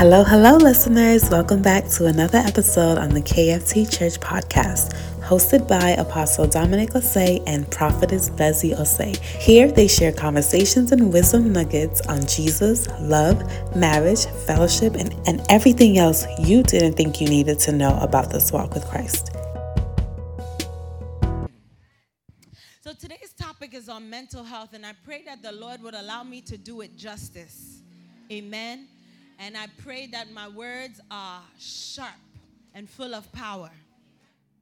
Hello, hello, listeners. Welcome back to another episode on the KFT Church podcast, hosted by Apostle Dominic Osei and Prophetess Bessie Osei. Here, they share conversations and wisdom nuggets on Jesus, love, marriage, fellowship, and, and everything else you didn't think you needed to know about this walk with Christ. So today's topic is on mental health, and I pray that the Lord would allow me to do it justice. Amen. And I pray that my words are sharp and full of power.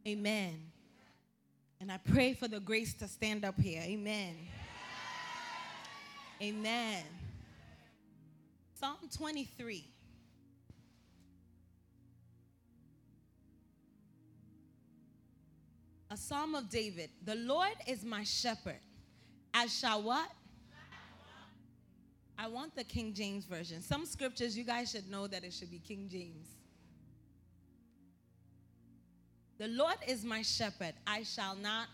Amen. And I pray for the grace to stand up here. Amen. Amen. Psalm 23. A psalm of David. The Lord is my shepherd. I shall what? I want the King James Version. Some scriptures, you guys should know that it should be King James. The Lord is my shepherd, I shall not.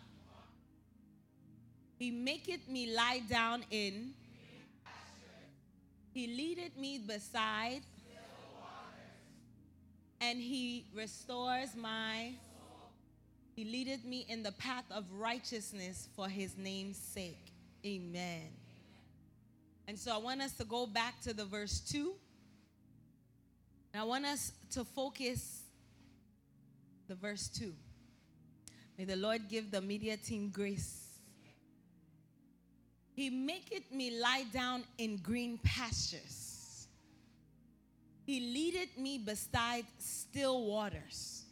He maketh me lie down in. He leadeth me beside. And he restores my. He leadeth me in the path of righteousness for his name's sake. Amen. And so I want us to go back to the verse 2. And I want us to focus the verse 2. May the Lord give the media team grace. He maketh me lie down in green pastures. He leadeth me beside still waters.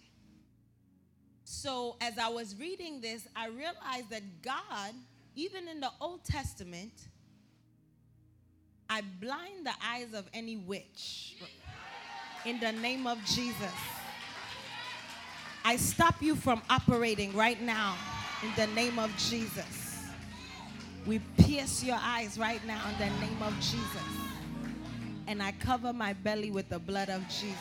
So as I was reading this, I realized that God, even in the Old Testament, I blind the eyes of any witch in the name of Jesus. I stop you from operating right now in the name of Jesus. We pierce your eyes right now in the name of Jesus. And I cover my belly with the blood of Jesus.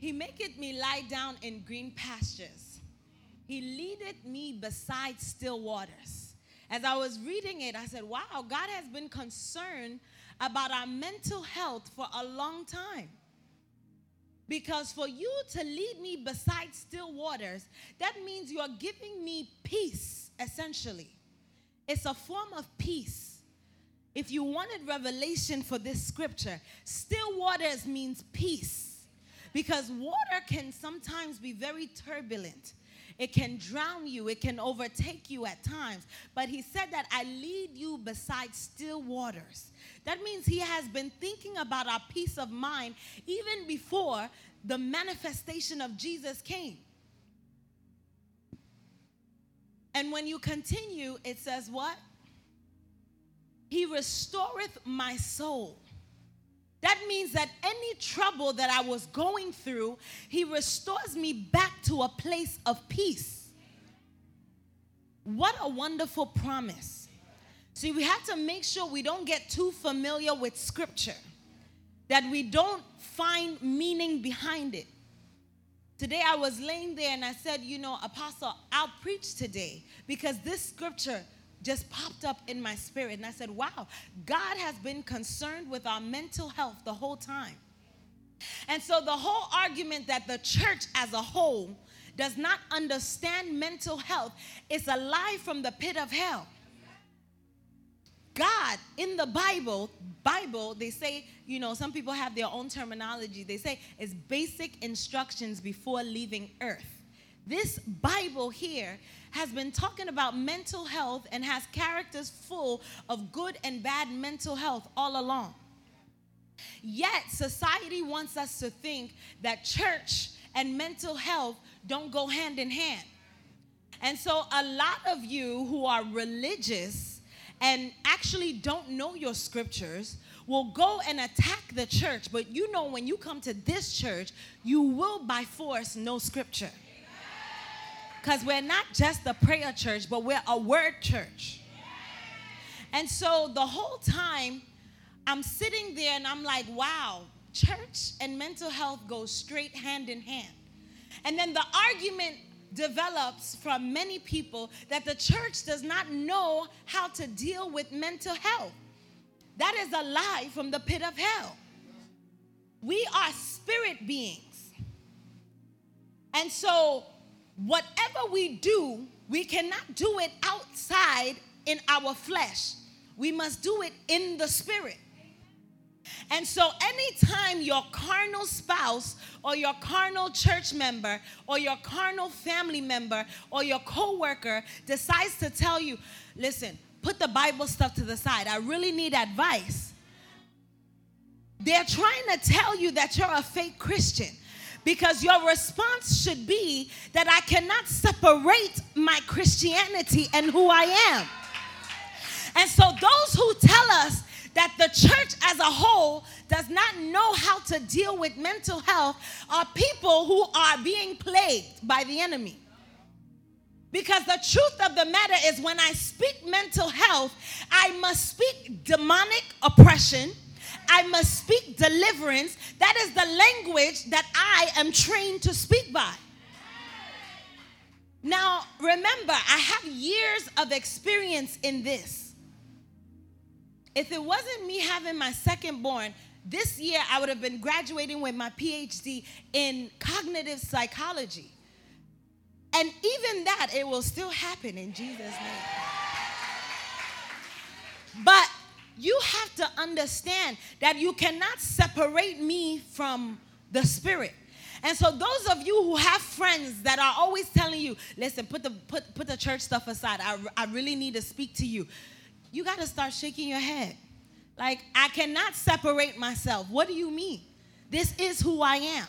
He maketh me lie down in green pastures. He leadeth me beside still waters as I was reading it, I said, wow, God has been concerned about our mental health for a long time. Because for you to lead me beside still waters, that means you are giving me peace, essentially. It's a form of peace. If you wanted revelation for this scripture, still waters means peace. Because water can sometimes be very turbulent. It can drown you, it can overtake you at times. But he said that I lead you beside still waters. That means he has been thinking about our peace of mind even before the manifestation of Jesus came. And when you continue, it says, What? He restoreth my soul. That means that any trouble that I was going through, He restores me back to a place of peace. What a wonderful promise. See, we have to make sure we don't get too familiar with Scripture, that we don't find meaning behind it. Today I was laying there and I said, You know, Apostle, I'll preach today because this scripture just popped up in my spirit. And I said, wow, God has been concerned with our mental health the whole time. And so the whole argument that the church as a whole does not understand mental health is a lie from the pit of hell. God in the Bible, Bible, they say, you know, some people have their own terminology. They say it's basic instructions before leaving earth. This Bible here has been talking about mental health and has characters full of good and bad mental health all along. Yet, society wants us to think that church and mental health don't go hand in hand. And so, a lot of you who are religious and actually don't know your scriptures will go and attack the church. But you know, when you come to this church, you will by force know scripture. Because we're not just a prayer church, but we're a word church. And so the whole time, I'm sitting there and I'm like, wow, church and mental health go straight hand in hand. And then the argument develops from many people that the church does not know how to deal with mental health. That is a lie from the pit of hell. We are spirit beings. And so, whatever we do, we cannot do it outside in our flesh. We must do it in the spirit. And so, anytime your carnal spouse or your carnal church member or your carnal family member or your coworker decides to tell you, listen, put the Bible stuff to the side. I really need advice. They're trying to tell you that you're a fake Christian because your response should be that I cannot separate my Christianity and who I am. And so, those who tell us that the church as a whole does not know how to deal with mental health are people who are being plagued by the enemy. Because the truth of the matter is, when I speak mental health, I must speak demonic oppression. I must speak deliverance. That is the language that I am trained to speak by. Now, remember, I have years of experience in this. If it wasn't me having my second born, this year I would have been graduating with my PhD in cognitive psychology. And even that, it will still happen in Jesus' name. But you have to understand that you cannot separate me from the spirit. And so those of you who have friends that are always telling you, listen, put the put, put the church stuff aside. I, I really need to speak to you. You got to start shaking your head. Like, I cannot separate myself. What do you mean? This is who I am.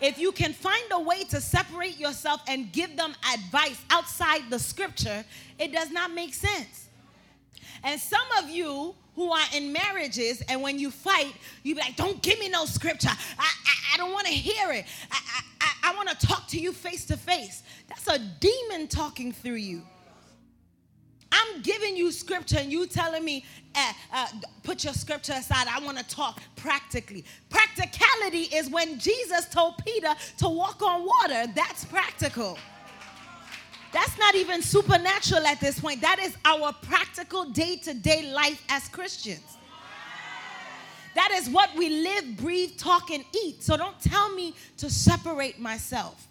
If you can find a way to separate yourself and give them advice outside the scripture, it does not make sense. And some of you who are in marriages, and when you fight, you be like, Don't give me no scripture. I, I, I don't want to hear it. I, I, I want to talk to you face to face. That's a demon talking through you. I'm giving you scripture and you telling me, uh, uh, put your scripture aside. I want to talk practically. Practicality is when Jesus told Peter to walk on water. That's practical. That's not even supernatural at this point. That is our practical day to day life as Christians. That is what we live, breathe, talk, and eat. So don't tell me to separate myself.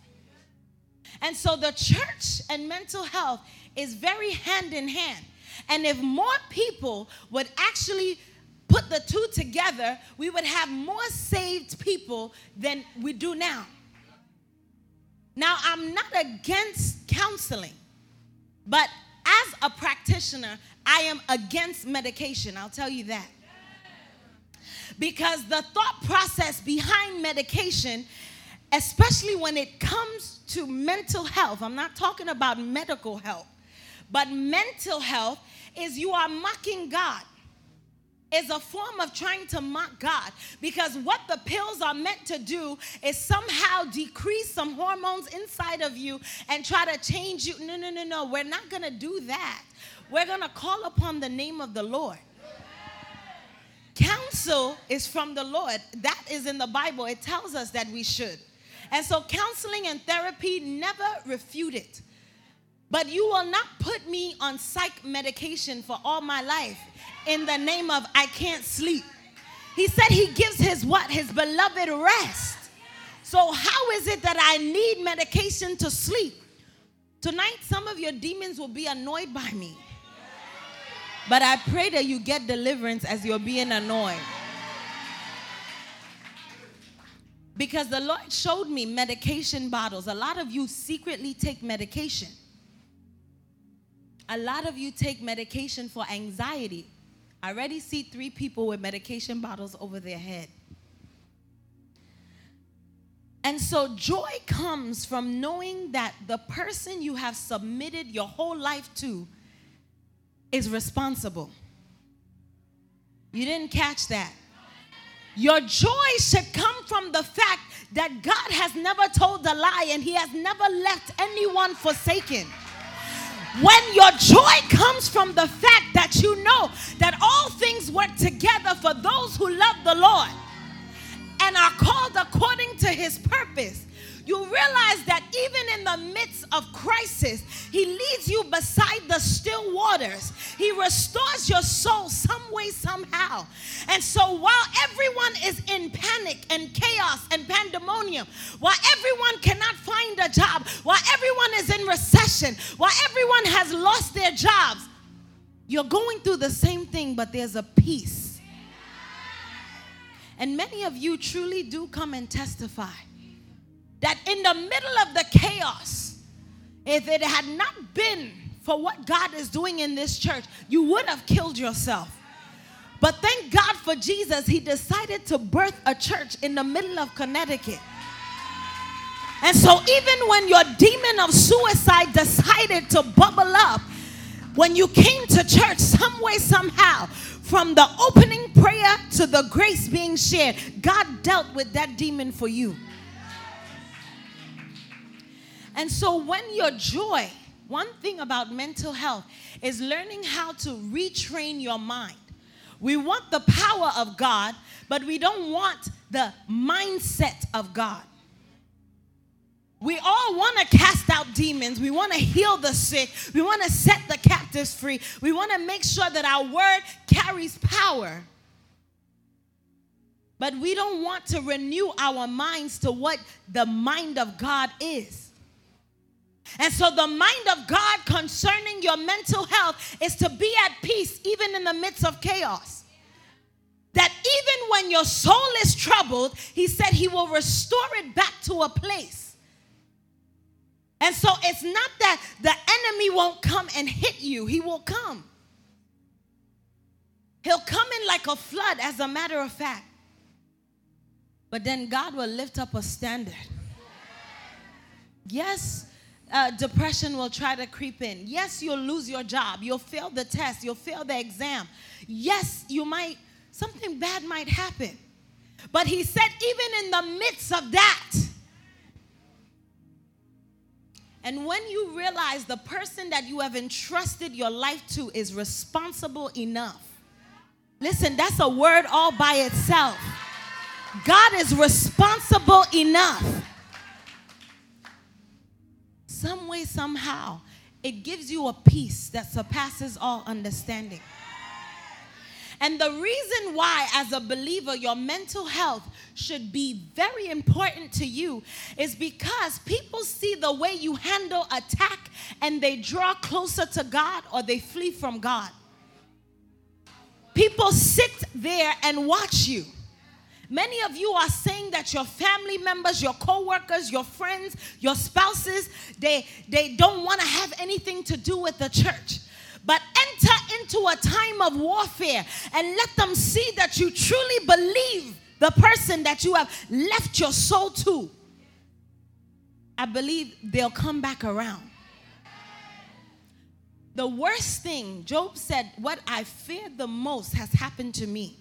And so the church and mental health is very hand in hand. And if more people would actually put the two together, we would have more saved people than we do now. Now, I'm not against counseling, but as a practitioner, I am against medication. I'll tell you that. Because the thought process behind medication, especially when it comes to mental health, I'm not talking about medical health, but mental health is you are mocking God. Is a form of trying to mock God because what the pills are meant to do is somehow decrease some hormones inside of you and try to change you. No, no, no, no. We're not going to do that. We're going to call upon the name of the Lord. Counsel is from the Lord. That is in the Bible. It tells us that we should. And so counseling and therapy never refute it. But you will not put me on psych medication for all my life in the name of I can't sleep. He said he gives his what? His beloved rest. So how is it that I need medication to sleep? Tonight, some of your demons will be annoyed by me. But I pray that you get deliverance as you're being annoyed. Because the Lord showed me medication bottles. A lot of you secretly take medication. A lot of you take medication for anxiety. I already see three people with medication bottles over their head. And so joy comes from knowing that the person you have submitted your whole life to is responsible. You didn't catch that. Your joy should come from the fact that God has never told a lie and He has never left anyone forsaken. When your joy comes from the fact that you know that all things work together for those who love the Lord and are called according to his purpose, you realize that even in the midst of crisis, He leads you beside the still waters. He restores your soul some way, somehow. And so while everyone is in panic and chaos and pandemonium, while everyone cannot find a job, while everyone is in recession, while everyone has lost their jobs, you're going through the same thing, but there's a peace. And many of you truly do come and testify that in the middle of the chaos, if it had not been for what God is doing in this church, you would have killed yourself. But thank God for Jesus, He decided to birth a church in the middle of Connecticut. And so, even when your demon of suicide decided to bubble up, when you came to church, some way, somehow, from the opening prayer to the grace being shared, God dealt with that demon for you. And so, when your joy, one thing about mental health is learning how to retrain your mind. We want the power of God, but we don't want the mindset of God. We all want to cast out demons. We want to heal the sick. We want to set the captives free. We want to make sure that our word carries power. But we don't want to renew our minds to what the mind of God is. And so, the mind of God concerning your mental health is to be at peace even in the midst of chaos. That even when your soul is troubled, He said He will restore it back to a place. And so, it's not that the enemy won't come and hit you, He will come. He'll come in like a flood, as a matter of fact. But then God will lift up a standard. Yes, uh, depression will try to creep in. Yes, you'll lose your job. You'll fail the test. You'll fail the exam. Yes, you might, something bad might happen. But he said, even in the midst of that, and when you realize the person that you have entrusted your life to is responsible enough, listen, that's a word all by itself. God is responsible enough some way, somehow, it gives you a peace that surpasses all understanding. And the reason why, as a believer, your mental health should be very important to you is because people see the way you handle attack and they draw closer to God or they flee from God. People sit there and watch you. Many of you are saying that your family members, your co-workers, your friends, your spouses, they, they don't want to have anything to do with the church. But enter into a time of warfare and let them see that you truly believe the person that you have left your soul to. I believe they'll come back around. The worst thing, Job said, what I feared the most has happened to me.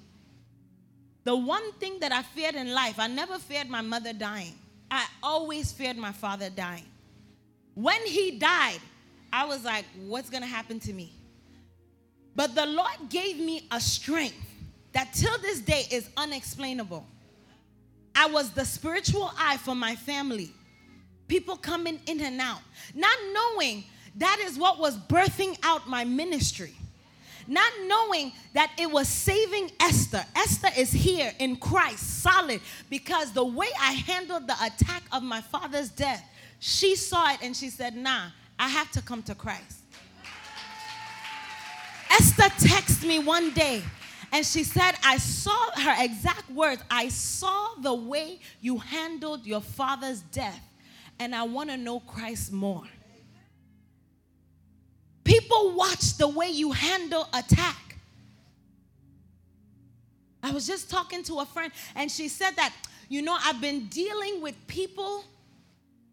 The one thing that I feared in life, I never feared my mother dying. I always feared my father dying. When he died, I was like, what's going to happen to me? But the Lord gave me a strength that till this day is unexplainable. I was the spiritual eye for my family. People coming in and out, not knowing that is what was birthing out my ministry not knowing that it was saving Esther. Esther is here in Christ, solid, because the way I handled the attack of my father's death, she saw it and she said, Nah, I have to come to Christ. Esther texted me one day and she said, I saw her exact words. I saw the way you handled your father's death, and I want to know Christ more. People watch the way you handle attack. I was just talking to a friend, and she said that, you know, I've been dealing with people,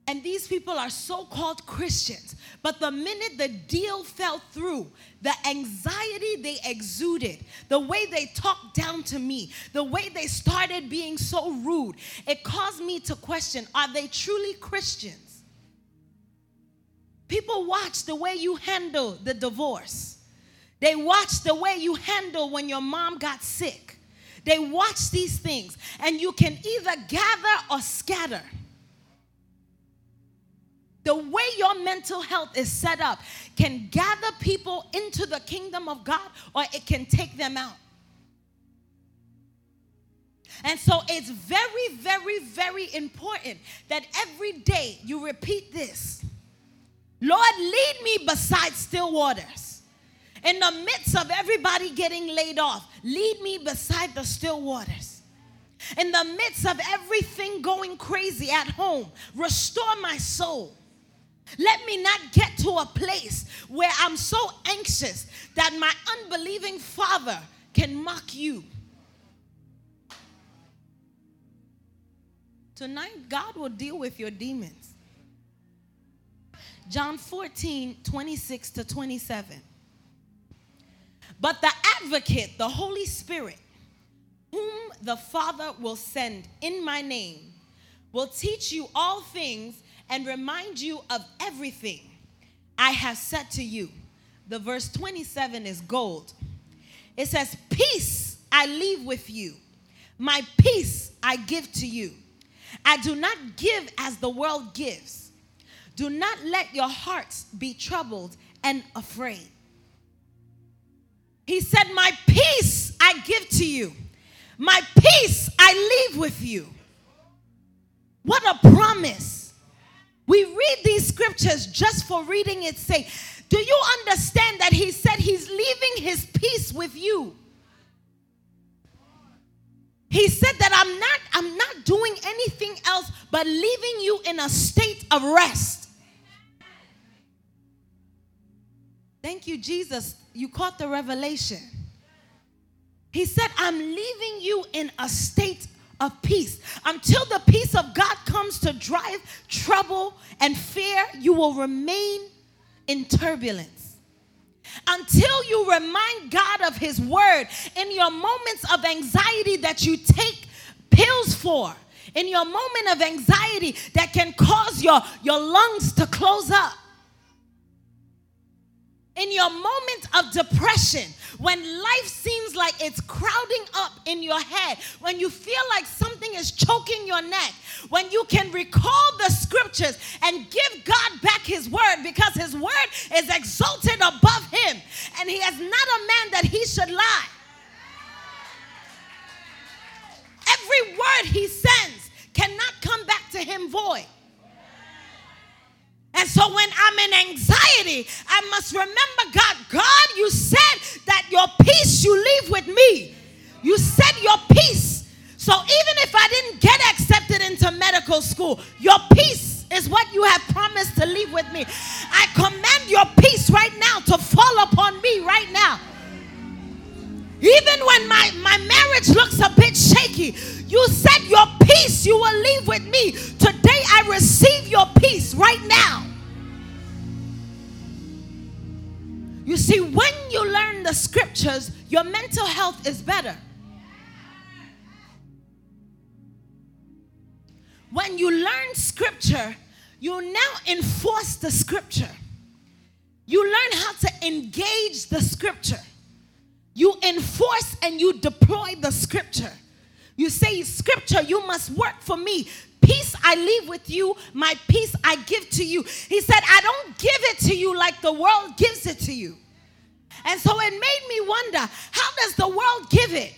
and these people are so called Christians. But the minute the deal fell through, the anxiety they exuded, the way they talked down to me, the way they started being so rude, it caused me to question are they truly Christians? People watch the way you handle the divorce. They watch the way you handle when your mom got sick. They watch these things, and you can either gather or scatter. the way your mental health is set up can gather people into the kingdom of God or it can take them out. And so it's very, very, very important that every day you repeat this Lord, lead me beside still waters. In the midst of everybody getting laid off, lead me beside the still waters. In the midst of everything going crazy at home, restore my soul. Let me not get to a place where I'm so anxious that my unbelieving father can mock you. Tonight, God will deal with your demons. John 14, 26 to 27. But the advocate, the Holy Spirit, whom the Father will send in my name, will teach you all things and remind you of everything I have said to you. The verse 27 is gold. It says, Peace I leave with you, my peace I give to you. I do not give as the world gives. Do not let your hearts be troubled and afraid. He said, My peace I give to you, my peace I leave with you. What a promise. We read these scriptures just for reading it sake. Do you understand that he said he's leaving his peace with you? He said that I'm not I'm not doing anything else but leaving you in a state of rest. Thank you Jesus. You caught the revelation. He said, I'm leaving you in a state of peace. Until the peace of God comes to drive trouble and fear, you will remain in turbulence until you remind God of His word in your moments of anxiety that you take pills for, in your moment of anxiety that can cause your, your lungs to close up. In your moment of depression, when life seems like it's crowding up in your head, when you feel like something is choking your neck, when you can recall the scriptures and give God back his word because his word is exalted above him and he is not a man that he should lie. Every word he sends cannot come back to him void. And so when I'm in anxiety, I must remember God, God, you said that your peace you leave with me. You said your peace. So even if I didn't get accepted into medical school, your peace is what you have promised to leave with me. I command your peace right now to fall upon me right now. Even when my, my marriage looks a bit shaky, you said your peace you will leave with me. Today I receive your peace right now. You see, when you learn the scriptures, your mental health is better. When you learn scripture, you now enforce the scripture. You learn how to engage the scripture. You enforce and you deploy the scripture. You say, Scripture, you must work for me. Peace I leave with you, my peace I give to you. He said, I don't give it to you like the world gives it to you. And so it made me wonder how does the world give it?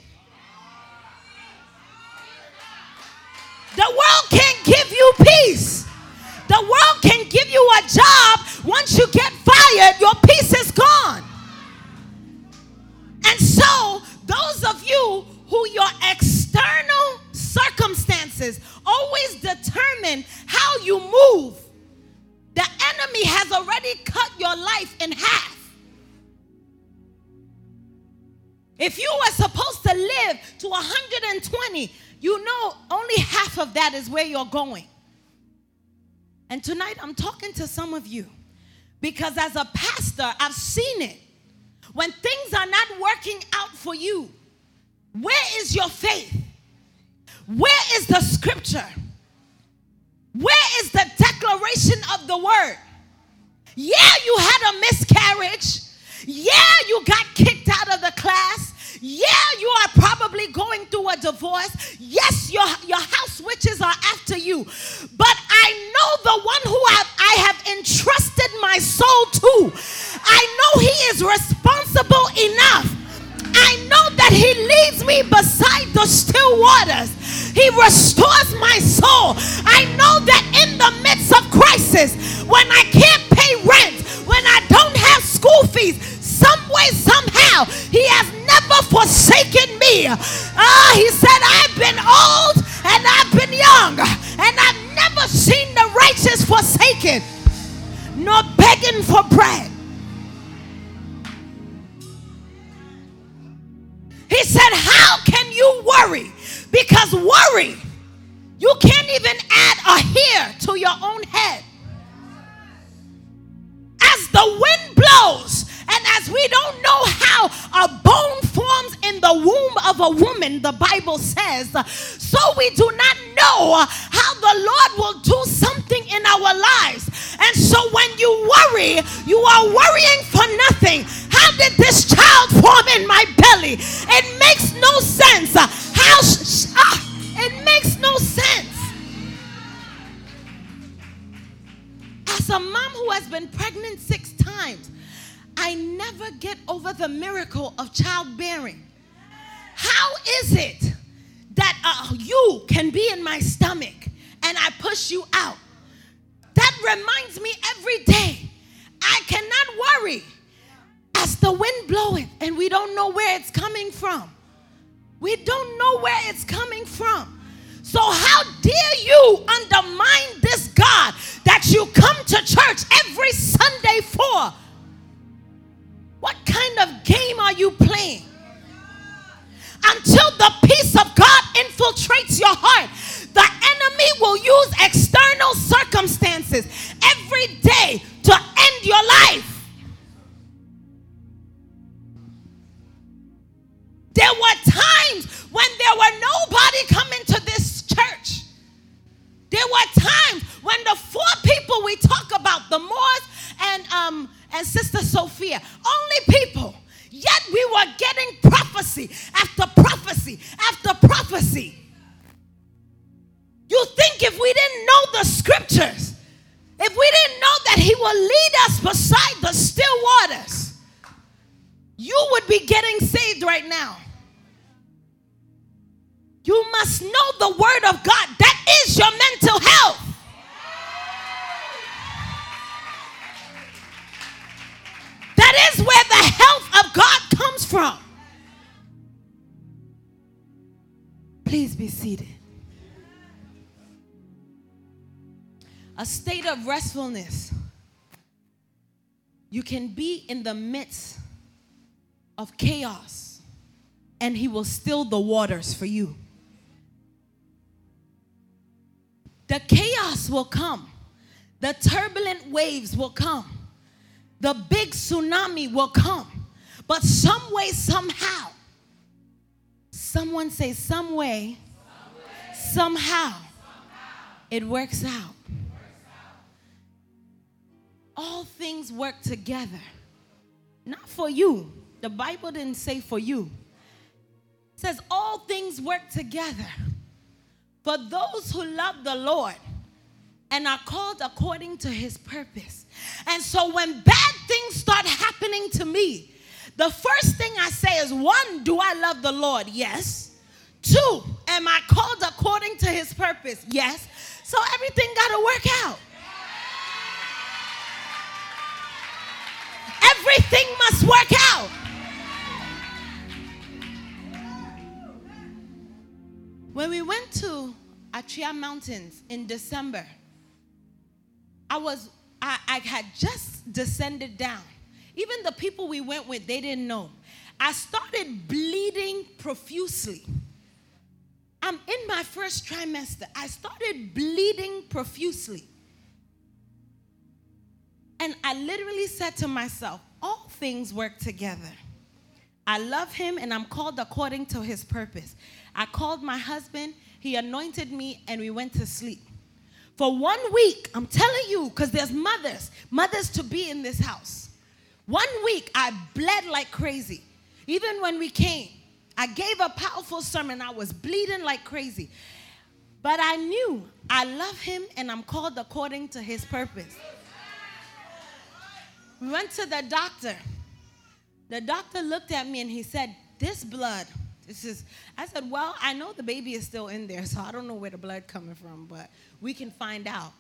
The world can't give you peace. The world can give you a job. Once you get fired, your peace is gone. And so, those of you who your external circumstances always determine how you move, the enemy has already cut your life in half. If you were supposed to live to 120, you know only half of that is where you're going. And tonight I'm talking to some of you because as a pastor, I've seen it. When things are not working out for you, where is your faith? Where is the scripture? Where is the declaration of the word? Yeah, you had a miscarriage. Yeah, you got kicked out of the class. Yeah, you are probably going through a divorce. Yes, your, your house witches are after you. But I know the one who have, I have entrusted my soul to. I know He is responsible enough. I know that He leads me beside the still waters. He restores my soul. I know that in the midst of crisis, when I can't pay rent, when I don't have school fees, some way, somehow, He has never forsaken me. Ah, He said, I've been old and I've been young, and I've never seen the righteous forsaken, nor begging for bread. He said, How can you worry? Because worry, you can't even add a hair to your own head. As the wind blows, we don't know how a bone forms in the womb of a woman, the Bible says, so we do not know how the Lord will do something in our lives. And so when you worry, you are worrying for nothing. How did this child form in my belly? It makes no sense. How? Uh, it makes no sense. As a mom who has been pregnant six times, I never get over the miracle of childbearing. How is it that uh, you can be in my stomach and I push you out? That reminds me every day I cannot worry as the wind bloweth and we don't know where it's coming from. We don't know where it's coming from. So, how dare you undermine this God that you come to church every Sunday for? What kind of game are you playing? Until the peace of God infiltrates your heart, the enemy will use external circumstances every day to end your life. Sophia, only state of restfulness. You can be in the midst of chaos, and He will still the waters for you. The chaos will come, the turbulent waves will come the big tsunami will come. But some way, somehow, someone say, some way, some way somehow, somehow, it works out. All things work together. Not for you. The Bible didn't say for you. It says all things work together for those who love the Lord and are called according to his purpose. And so when bad things start happening to me, the first thing I say is one, do I love the Lord? Yes. Two, am I called according to his purpose? Yes. So everything got to work out. Everything must work out. When we went to Atria Mountains in December, I was, I, I had just descended down. Even the people we went with, they didn't know. I started bleeding profusely. I'm in my first trimester. I started bleeding profusely. And I literally said to myself, all things work together. I love him and I'm called according to his purpose. I called my husband, he anointed me, and we went to sleep. For one week, I'm telling you, because there's mothers, mothers to be in this house. One week, I bled like crazy. Even when we came, I gave a powerful sermon. I was bleeding like crazy. But I knew I love him and I'm called according to his purpose. We went to the doctor. The doctor looked at me and he said, This blood, this is, I said, Well, I know the baby is still in there, so I don't know where the blood coming from, but we can find out.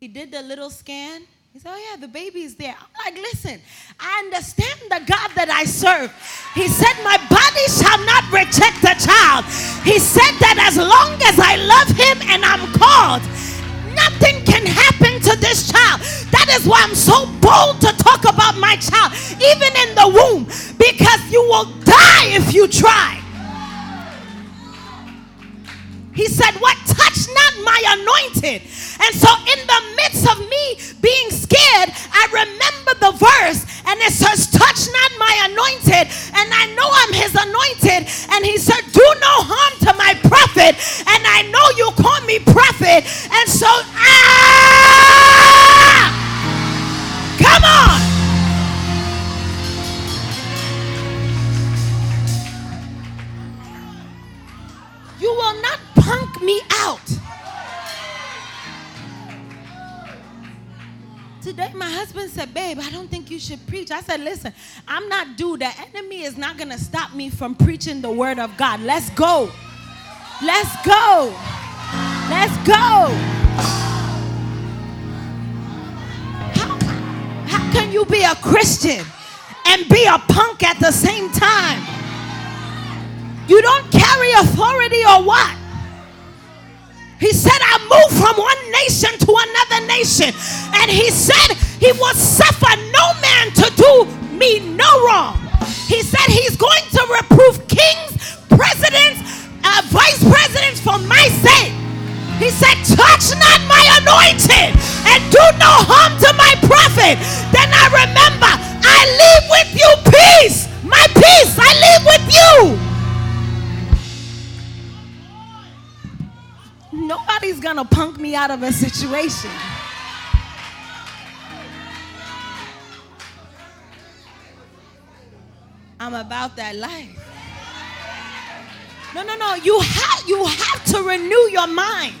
He did the little scan. He said, Oh, yeah, the baby's there. I'm like, Listen, I understand the God that I serve. He said, My body shall not reject the child. He said that as long as I love him and I'm called, nothing can happen to this child. That is why I'm so bold to talk about my child, even in the womb, because you will die if you try. He said, What? Touch not my anointed. And so, in the midst of me being scared, I remember the verse, and it says, Touch not my anointed. And I know I'm his anointed. And he said, Do no harm to my prophet. And I know you call me prophet. And so, ah! Come on. Me out. Today, my husband said, Babe, I don't think you should preach. I said, Listen, I'm not due. The enemy is not going to stop me from preaching the word of God. Let's go. Let's go. Let's go. How, how can you be a Christian and be a punk at the same time? You don't carry authority or what? He said, I moved from one nation to another nation. And he said, He will suffer no man to do me no wrong. He said, He's going to reprove kings, presidents, uh, vice presidents for my sake. He said, Touch not my anointed and do no harm to my prophet. Gonna punk me out of a situation. I'm about that life. No, no, no. You have you have to renew your mind.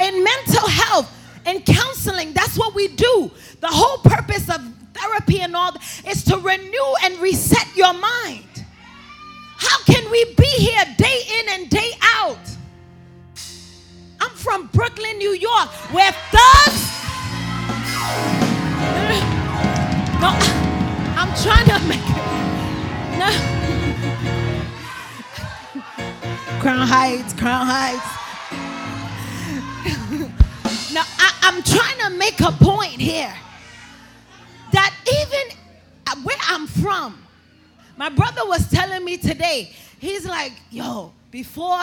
In mental health and counseling, that's what we do. The whole purpose of therapy and all is to renew and reset your mind. How can we be here day in and day out? I'm from Brooklyn, New York, where thugs. No, I'm trying to make it. No. Crown Heights, Crown Heights. now, I, I'm trying to make a point here that even where I'm from, my brother was telling me today, he's like, yo, before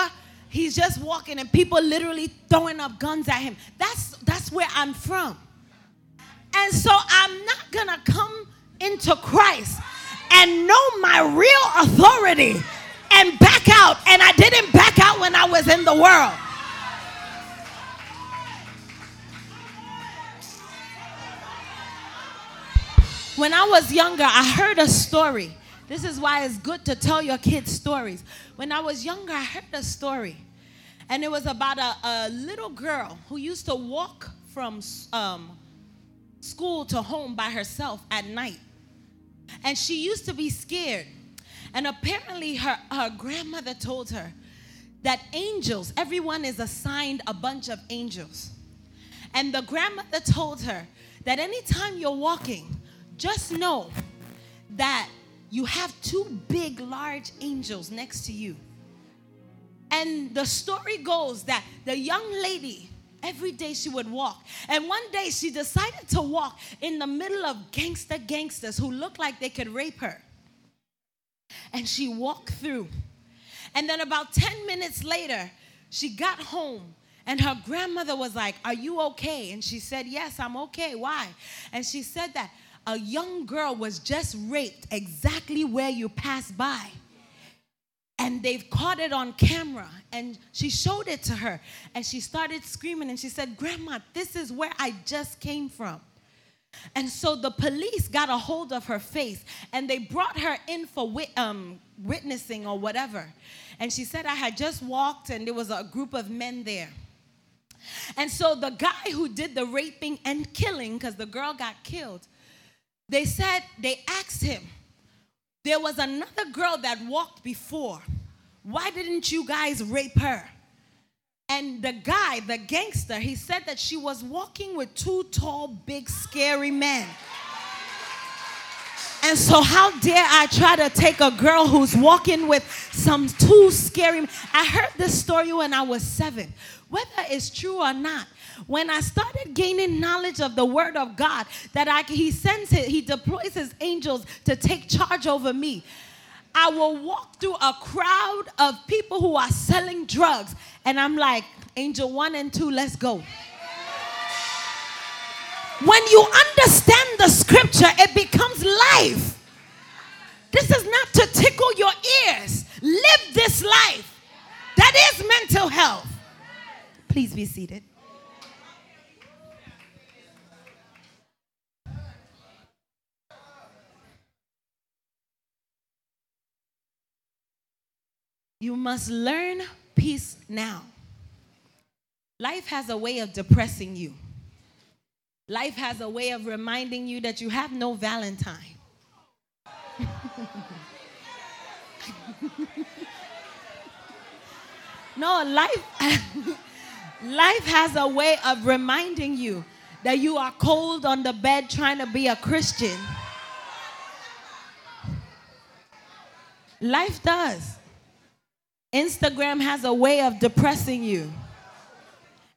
he's just walking and people literally throwing up guns at him. That's that's where I'm from. And so I'm not gonna come into Christ and know my real authority and back out. And I didn't back out when I was in the world. When I was younger, I heard a story. This is why it's good to tell your kids stories. When I was younger, I heard a story. And it was about a, a little girl who used to walk from um, school to home by herself at night. And she used to be scared. And apparently, her, her grandmother told her that angels, everyone is assigned a bunch of angels. And the grandmother told her that anytime you're walking, just know that you have two big, large angels next to you. And the story goes that the young lady, every day she would walk. And one day she decided to walk in the middle of gangster gangsters who looked like they could rape her. And she walked through. And then about 10 minutes later, she got home and her grandmother was like, Are you okay? And she said, Yes, I'm okay. Why? And she said that a young girl was just raped exactly where you passed by. And they've caught it on camera. And she showed it to her. And she started screaming and she said, Grandma, this is where I just came from. And so the police got a hold of her face and they brought her in for wit- um, witnessing or whatever. And she said, I had just walked and there was a group of men there. And so the guy who did the raping and killing, because the girl got killed, they said, they asked him, there was another girl that walked before. Why didn't you guys rape her? And the guy, the gangster, he said that she was walking with two tall, big, scary men. And so, how dare I try to take a girl who's walking with some two scary? I heard this story when I was seven. Whether it's true or not, when I started gaining knowledge of the Word of God, that I, He sends it, He deploys His angels to take charge over me. I will walk through a crowd of people who are selling drugs, and I'm like, Angel one and two, let's go. When you understand the scripture, it becomes life. This is not to tickle your ears. Live this life. That is mental health. Please be seated. You must learn peace now. Life has a way of depressing you. Life has a way of reminding you that you have no Valentine. no, life life has a way of reminding you that you are cold on the bed trying to be a Christian. Life does. Instagram has a way of depressing you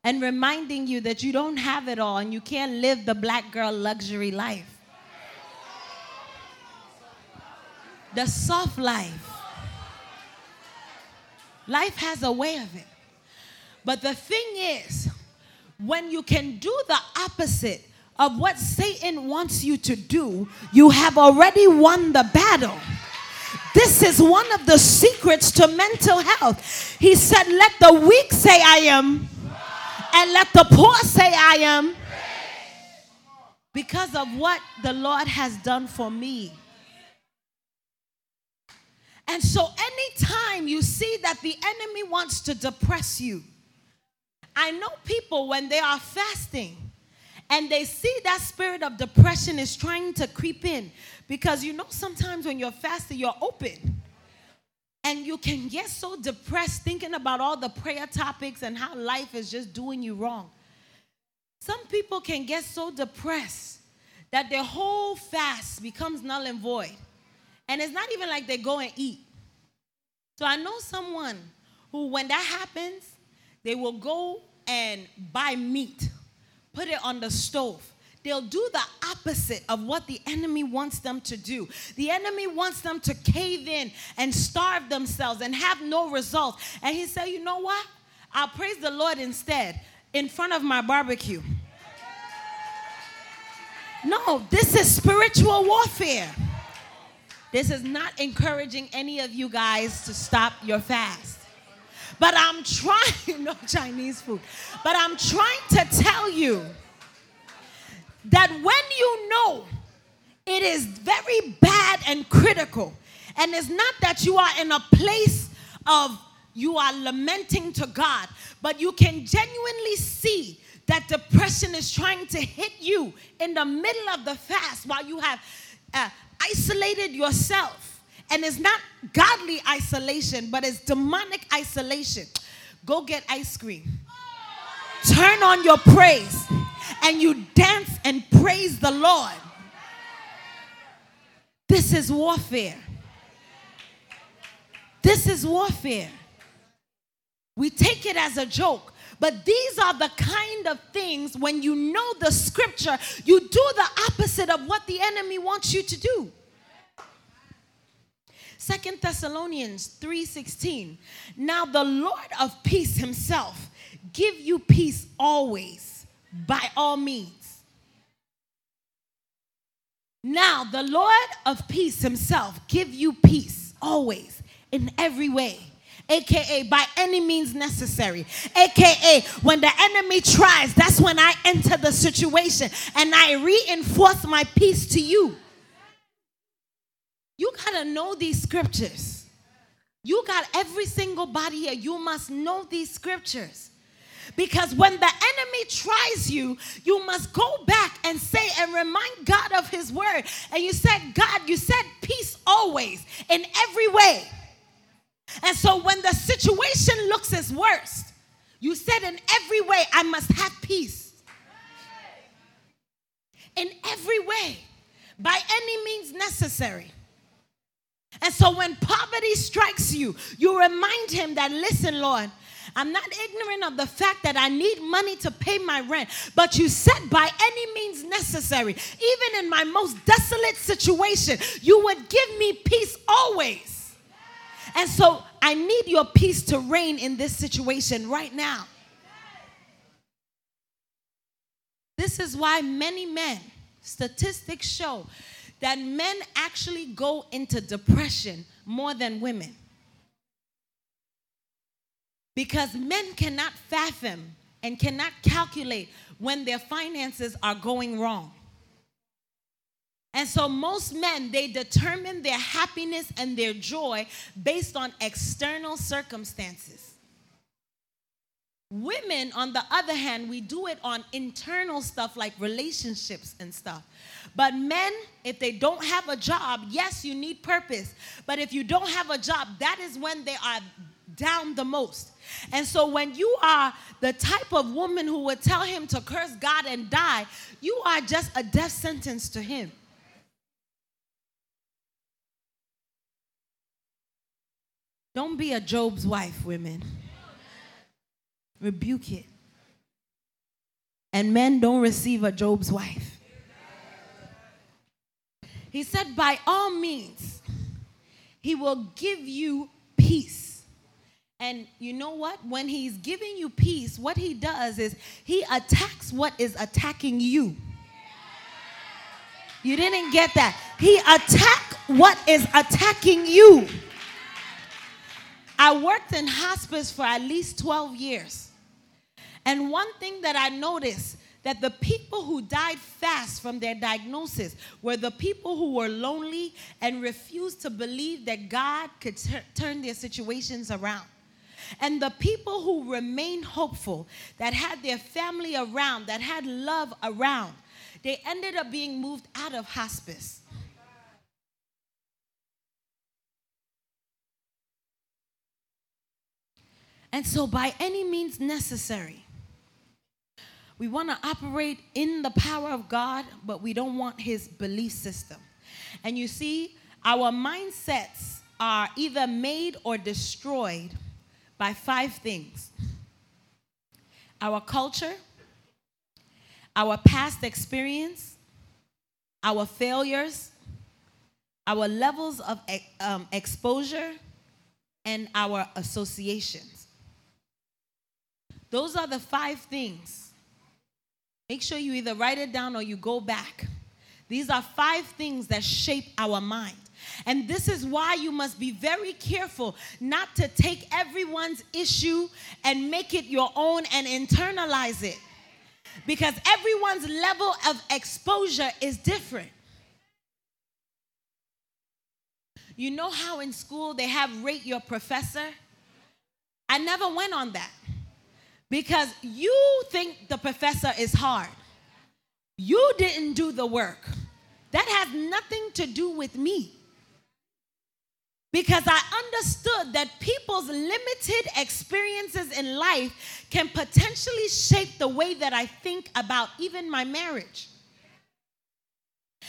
and reminding you that you don't have it all and you can't live the black girl luxury life. The soft life. Life has a way of it. But the thing is, when you can do the opposite of what Satan wants you to do, you have already won the battle. This is one of the secrets to mental health. He said, Let the weak say, I am, and let the poor say, I am, because of what the Lord has done for me. And so, anytime you see that the enemy wants to depress you, I know people when they are fasting and they see that spirit of depression is trying to creep in because you know, sometimes when you're fasting, you're open. And you can get so depressed thinking about all the prayer topics and how life is just doing you wrong. Some people can get so depressed that their whole fast becomes null and void. And it's not even like they go and eat. So I know someone who, when that happens, they will go and buy meat, put it on the stove, they'll do the opposite of what the enemy wants them to do. The enemy wants them to cave in and starve themselves and have no results. And he said, You know what? I'll praise the Lord instead in front of my barbecue. No, this is spiritual warfare. This is not encouraging any of you guys to stop your fast. But I'm trying, no Chinese food, but I'm trying to tell you that when you know it is very bad and critical, and it's not that you are in a place of you are lamenting to God, but you can genuinely see that depression is trying to hit you in the middle of the fast while you have uh, isolated yourself. And it's not godly isolation, but it's demonic isolation. Go get ice cream. Turn on your praise and you dance and praise the Lord. This is warfare. This is warfare. We take it as a joke, but these are the kind of things when you know the scripture, you do the opposite of what the enemy wants you to do. Second Thessalonians 3:16. Now the Lord of peace himself give you peace always by all means. Now, the Lord of peace himself give you peace always in every way. AKA by any means necessary. AKA when the enemy tries, that's when I enter the situation and I reinforce my peace to you. You got to know these scriptures. You got every single body here. You must know these scriptures. Because when the enemy tries you, you must go back and say and remind God of his word. And you said, God, you said peace always in every way. And so when the situation looks its worst, you said in every way, I must have peace. In every way, by any means necessary. And so when poverty strikes you, you remind him that, listen, Lord, I'm not ignorant of the fact that I need money to pay my rent, but you said by any means necessary, even in my most desolate situation, you would give me peace always. And so I need your peace to reign in this situation right now. This is why many men, statistics show that men actually go into depression more than women. Because men cannot fathom and cannot calculate when their finances are going wrong. And so most men, they determine their happiness and their joy based on external circumstances. Women, on the other hand, we do it on internal stuff like relationships and stuff. But men, if they don't have a job, yes, you need purpose. But if you don't have a job, that is when they are down the most. And so when you are the type of woman who would tell him to curse God and die, you are just a death sentence to him. Don't be a Job's wife, women. Rebuke it. And men don't receive a Job's wife. He said, by all means, he will give you peace. And you know what? When he's giving you peace, what he does is he attacks what is attacking you. You didn't get that. He attack what is attacking you. I worked in hospice for at least 12 years. And one thing that I noticed that the people who died fast from their diagnosis were the people who were lonely and refused to believe that God could t- turn their situations around. And the people who remained hopeful, that had their family around, that had love around, they ended up being moved out of hospice. And so, by any means necessary, we want to operate in the power of God, but we don't want his belief system. And you see, our mindsets are either made or destroyed by five things our culture, our past experience, our failures, our levels of um, exposure, and our associations. Those are the five things. Make sure you either write it down or you go back. These are five things that shape our mind. And this is why you must be very careful not to take everyone's issue and make it your own and internalize it. Because everyone's level of exposure is different. You know how in school they have rate your professor? I never went on that. Because you think the professor is hard. You didn't do the work. That has nothing to do with me. Because I understood that people's limited experiences in life can potentially shape the way that I think about even my marriage.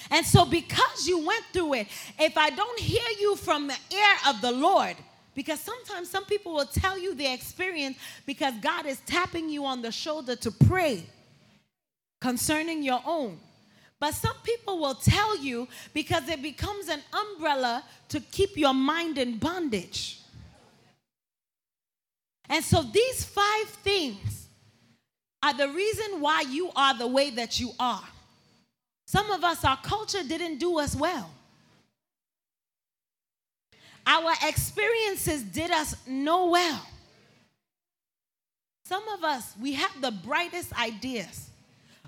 And so, because you went through it, if I don't hear you from the ear of the Lord, because sometimes some people will tell you their experience because God is tapping you on the shoulder to pray concerning your own. But some people will tell you because it becomes an umbrella to keep your mind in bondage. And so these five things are the reason why you are the way that you are. Some of us, our culture didn't do us well. Our experiences did us no well. Some of us, we have the brightest ideas,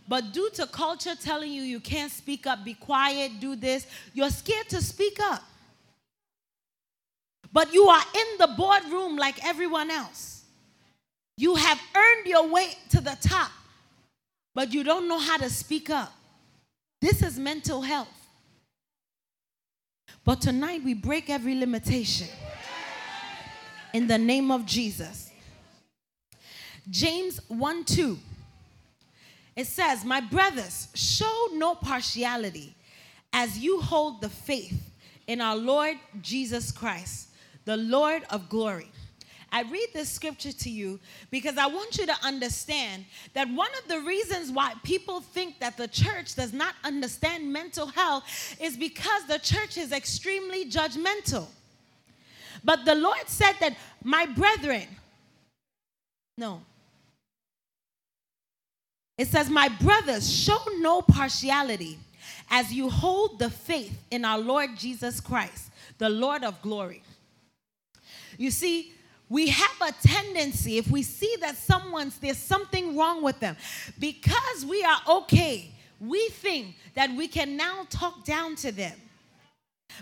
but due to culture telling you you can't speak up, be quiet, do this, you're scared to speak up. But you are in the boardroom like everyone else. You have earned your way to the top, but you don't know how to speak up. This is mental health. But tonight we break every limitation in the name of Jesus. James 1 2. It says, My brothers, show no partiality as you hold the faith in our Lord Jesus Christ, the Lord of glory. I read this scripture to you because I want you to understand that one of the reasons why people think that the church does not understand mental health is because the church is extremely judgmental. But the Lord said that, my brethren, no. It says, my brothers, show no partiality as you hold the faith in our Lord Jesus Christ, the Lord of glory. You see, we have a tendency, if we see that someone's, there's something wrong with them, because we are okay, we think that we can now talk down to them.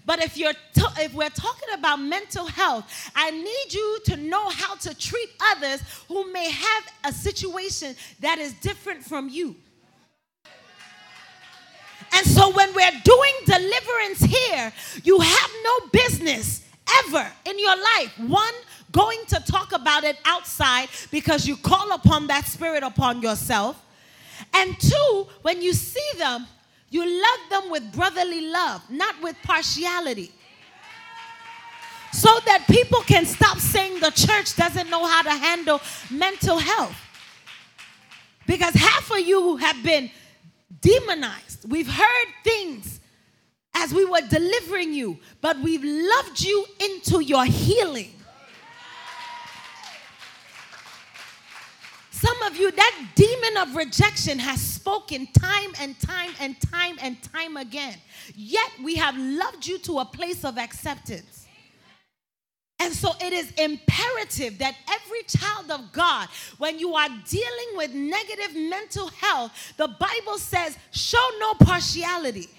But if you're if we're talking about mental health, I need you to know how to treat others who may have a situation that is different from you. And so when we're doing deliverance here, you have no business ever in your life. One, going to talk about it outside because you call upon that spirit upon yourself. And two, when you see them, you love them with brotherly love, not with partiality. So that people can stop saying the church doesn't know how to handle mental health. Because half of you have been demonized. We've heard things as we were delivering you, but we've loved you into your healing. Some of you, that demon of rejection has spoken time and time and time and time again. Yet we have loved you to a place of acceptance. And so it is imperative that every child of God, when you are dealing with negative mental health, the Bible says, show no partiality.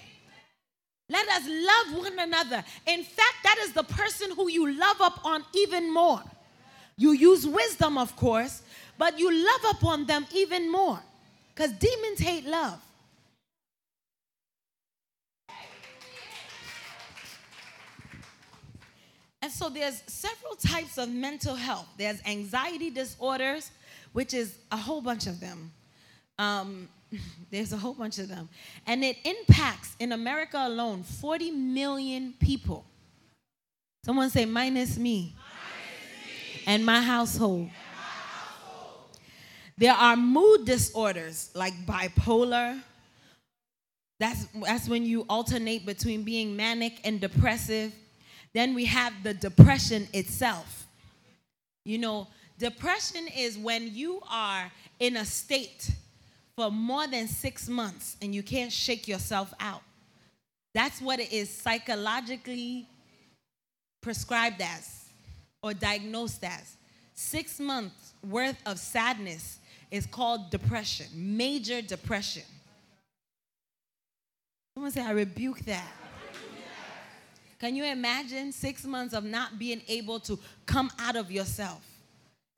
Let us love one another. In fact, that is the person who you love up on even more. You use wisdom, of course, but you love upon them even more because demons hate love. And so there's several types of mental health. There's anxiety disorders, which is a whole bunch of them. Um, there's a whole bunch of them. And it impacts, in America alone, 40 million people. Someone say, minus me, minus me. and my household. There are mood disorders like bipolar. That's, that's when you alternate between being manic and depressive. Then we have the depression itself. You know, depression is when you are in a state for more than six months and you can't shake yourself out. That's what it is psychologically prescribed as or diagnosed as. Six months worth of sadness is called depression, major depression. Someone say, I rebuke that. Can you imagine six months of not being able to come out of yourself?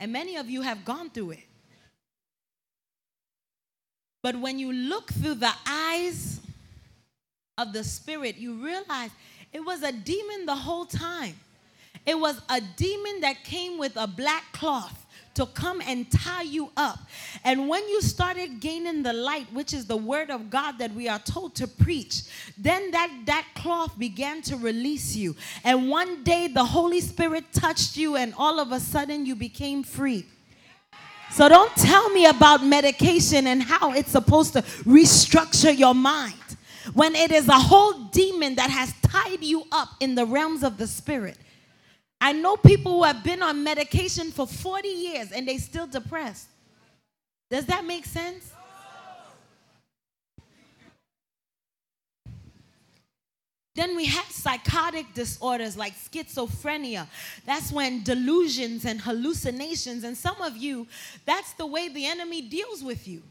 And many of you have gone through it. But when you look through the eyes of the Spirit, you realize it was a demon the whole time. It was a demon that came with a black cloth to come and tie you up. And when you started gaining the light, which is the word of God that we are told to preach, then that, that cloth began to release you. And one day the Holy Spirit touched you, and all of a sudden you became free. So don't tell me about medication and how it's supposed to restructure your mind when it is a whole demon that has tied you up in the realms of the spirit. I know people who have been on medication for 40 years and they still depressed. Does that make sense? Then we have psychotic disorders like schizophrenia. That's when delusions and hallucinations, and some of you, that's the way the enemy deals with you.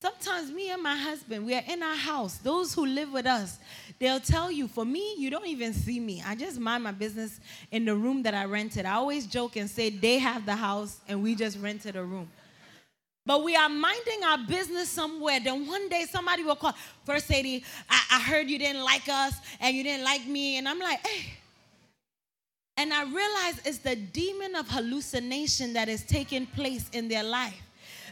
Sometimes me and my husband, we are in our house. Those who live with us, they'll tell you, for me, you don't even see me. I just mind my business in the room that I rented. I always joke and say they have the house and we just rented a room. But we are minding our business somewhere. Then one day somebody will call, First Lady, I, I heard you didn't like us and you didn't like me. And I'm like, hey. And I realize it's the demon of hallucination that is taking place in their life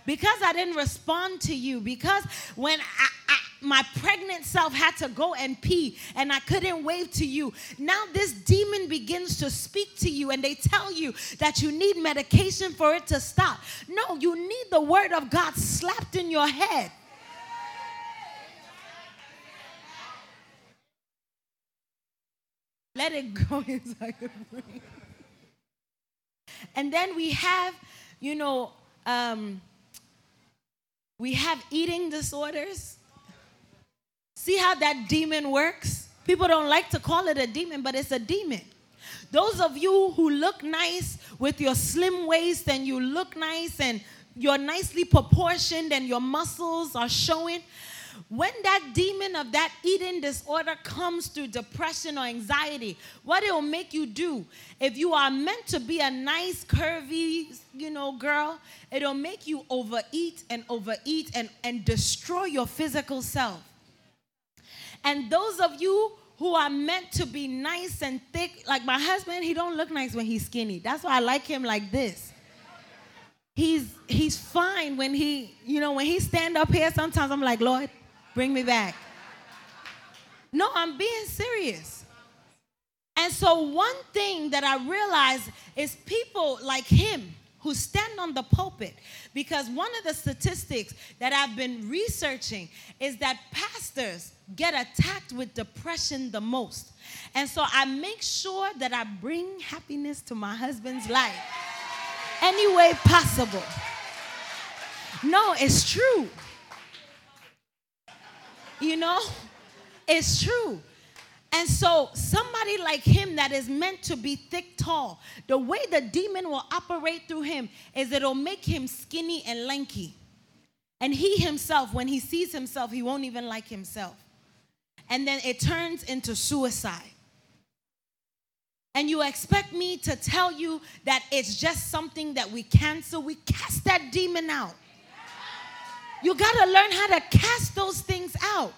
because I didn't respond to you, because when I, I, my pregnant self had to go and pee and I couldn't wave to you, now this demon begins to speak to you and they tell you that you need medication for it to stop. No, you need the word of God slapped in your head. Let it go inside. And then we have, you know, um, we have eating disorders. See how that demon works? People don't like to call it a demon, but it's a demon. Those of you who look nice with your slim waist and you look nice and you're nicely proportioned and your muscles are showing, when that demon of that eating disorder comes through depression or anxiety, what it'll make you do, if you are meant to be a nice, curvy, you know, girl, it'll make you overeat and overeat and, and destroy your physical self. And those of you who are meant to be nice and thick, like my husband, he don't look nice when he's skinny. That's why I like him like this he's he's fine when he you know when he stand up here sometimes i'm like lord Bring me back. No, I'm being serious. And so, one thing that I realize is people like him who stand on the pulpit, because one of the statistics that I've been researching is that pastors get attacked with depression the most. And so, I make sure that I bring happiness to my husband's life any way possible. No, it's true. You know? It's true. And so, somebody like him that is meant to be thick, tall, the way the demon will operate through him is it'll make him skinny and lanky. And he himself, when he sees himself, he won't even like himself. And then it turns into suicide. And you expect me to tell you that it's just something that we cancel? We cast that demon out. You got to learn how to cast those things out.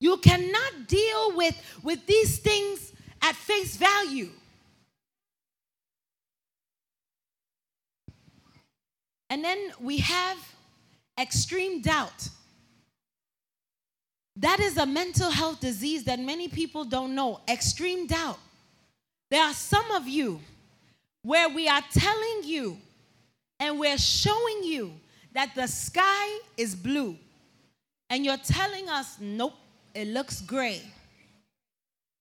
You cannot deal with, with these things at face value. And then we have extreme doubt. That is a mental health disease that many people don't know. Extreme doubt. There are some of you where we are telling you and we're showing you that the sky is blue, and you're telling us, nope, it looks gray.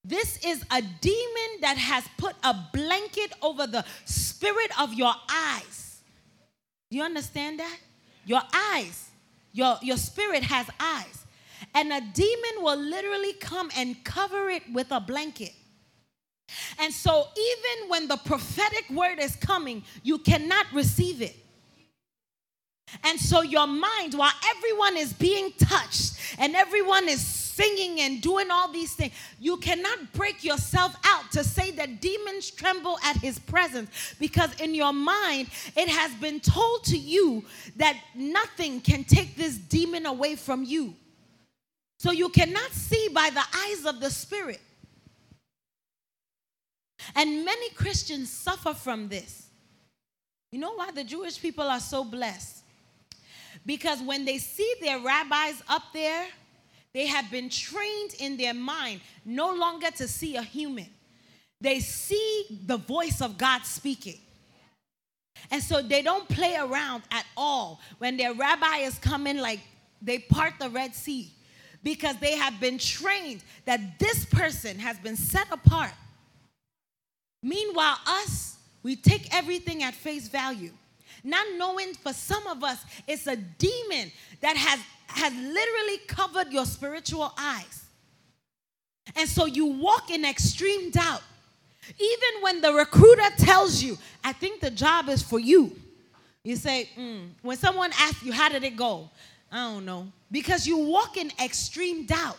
This is a demon that has put a blanket over the spirit of your eyes. Do you understand that? Your eyes, your, your spirit has eyes. And a demon will literally come and cover it with a blanket. And so, even when the prophetic word is coming, you cannot receive it. And so, your mind, while everyone is being touched and everyone is singing and doing all these things, you cannot break yourself out to say that demons tremble at his presence because in your mind, it has been told to you that nothing can take this demon away from you. So, you cannot see by the eyes of the Spirit. And many Christians suffer from this. You know why the Jewish people are so blessed? Because when they see their rabbis up there, they have been trained in their mind no longer to see a human. They see the voice of God speaking. And so they don't play around at all. When their rabbi is coming, like they part the Red Sea because they have been trained that this person has been set apart. Meanwhile, us, we take everything at face value. Not knowing for some of us, it's a demon that has, has literally covered your spiritual eyes. And so you walk in extreme doubt. Even when the recruiter tells you, I think the job is for you, you say, mm. when someone asks you, How did it go? I don't know. Because you walk in extreme doubt.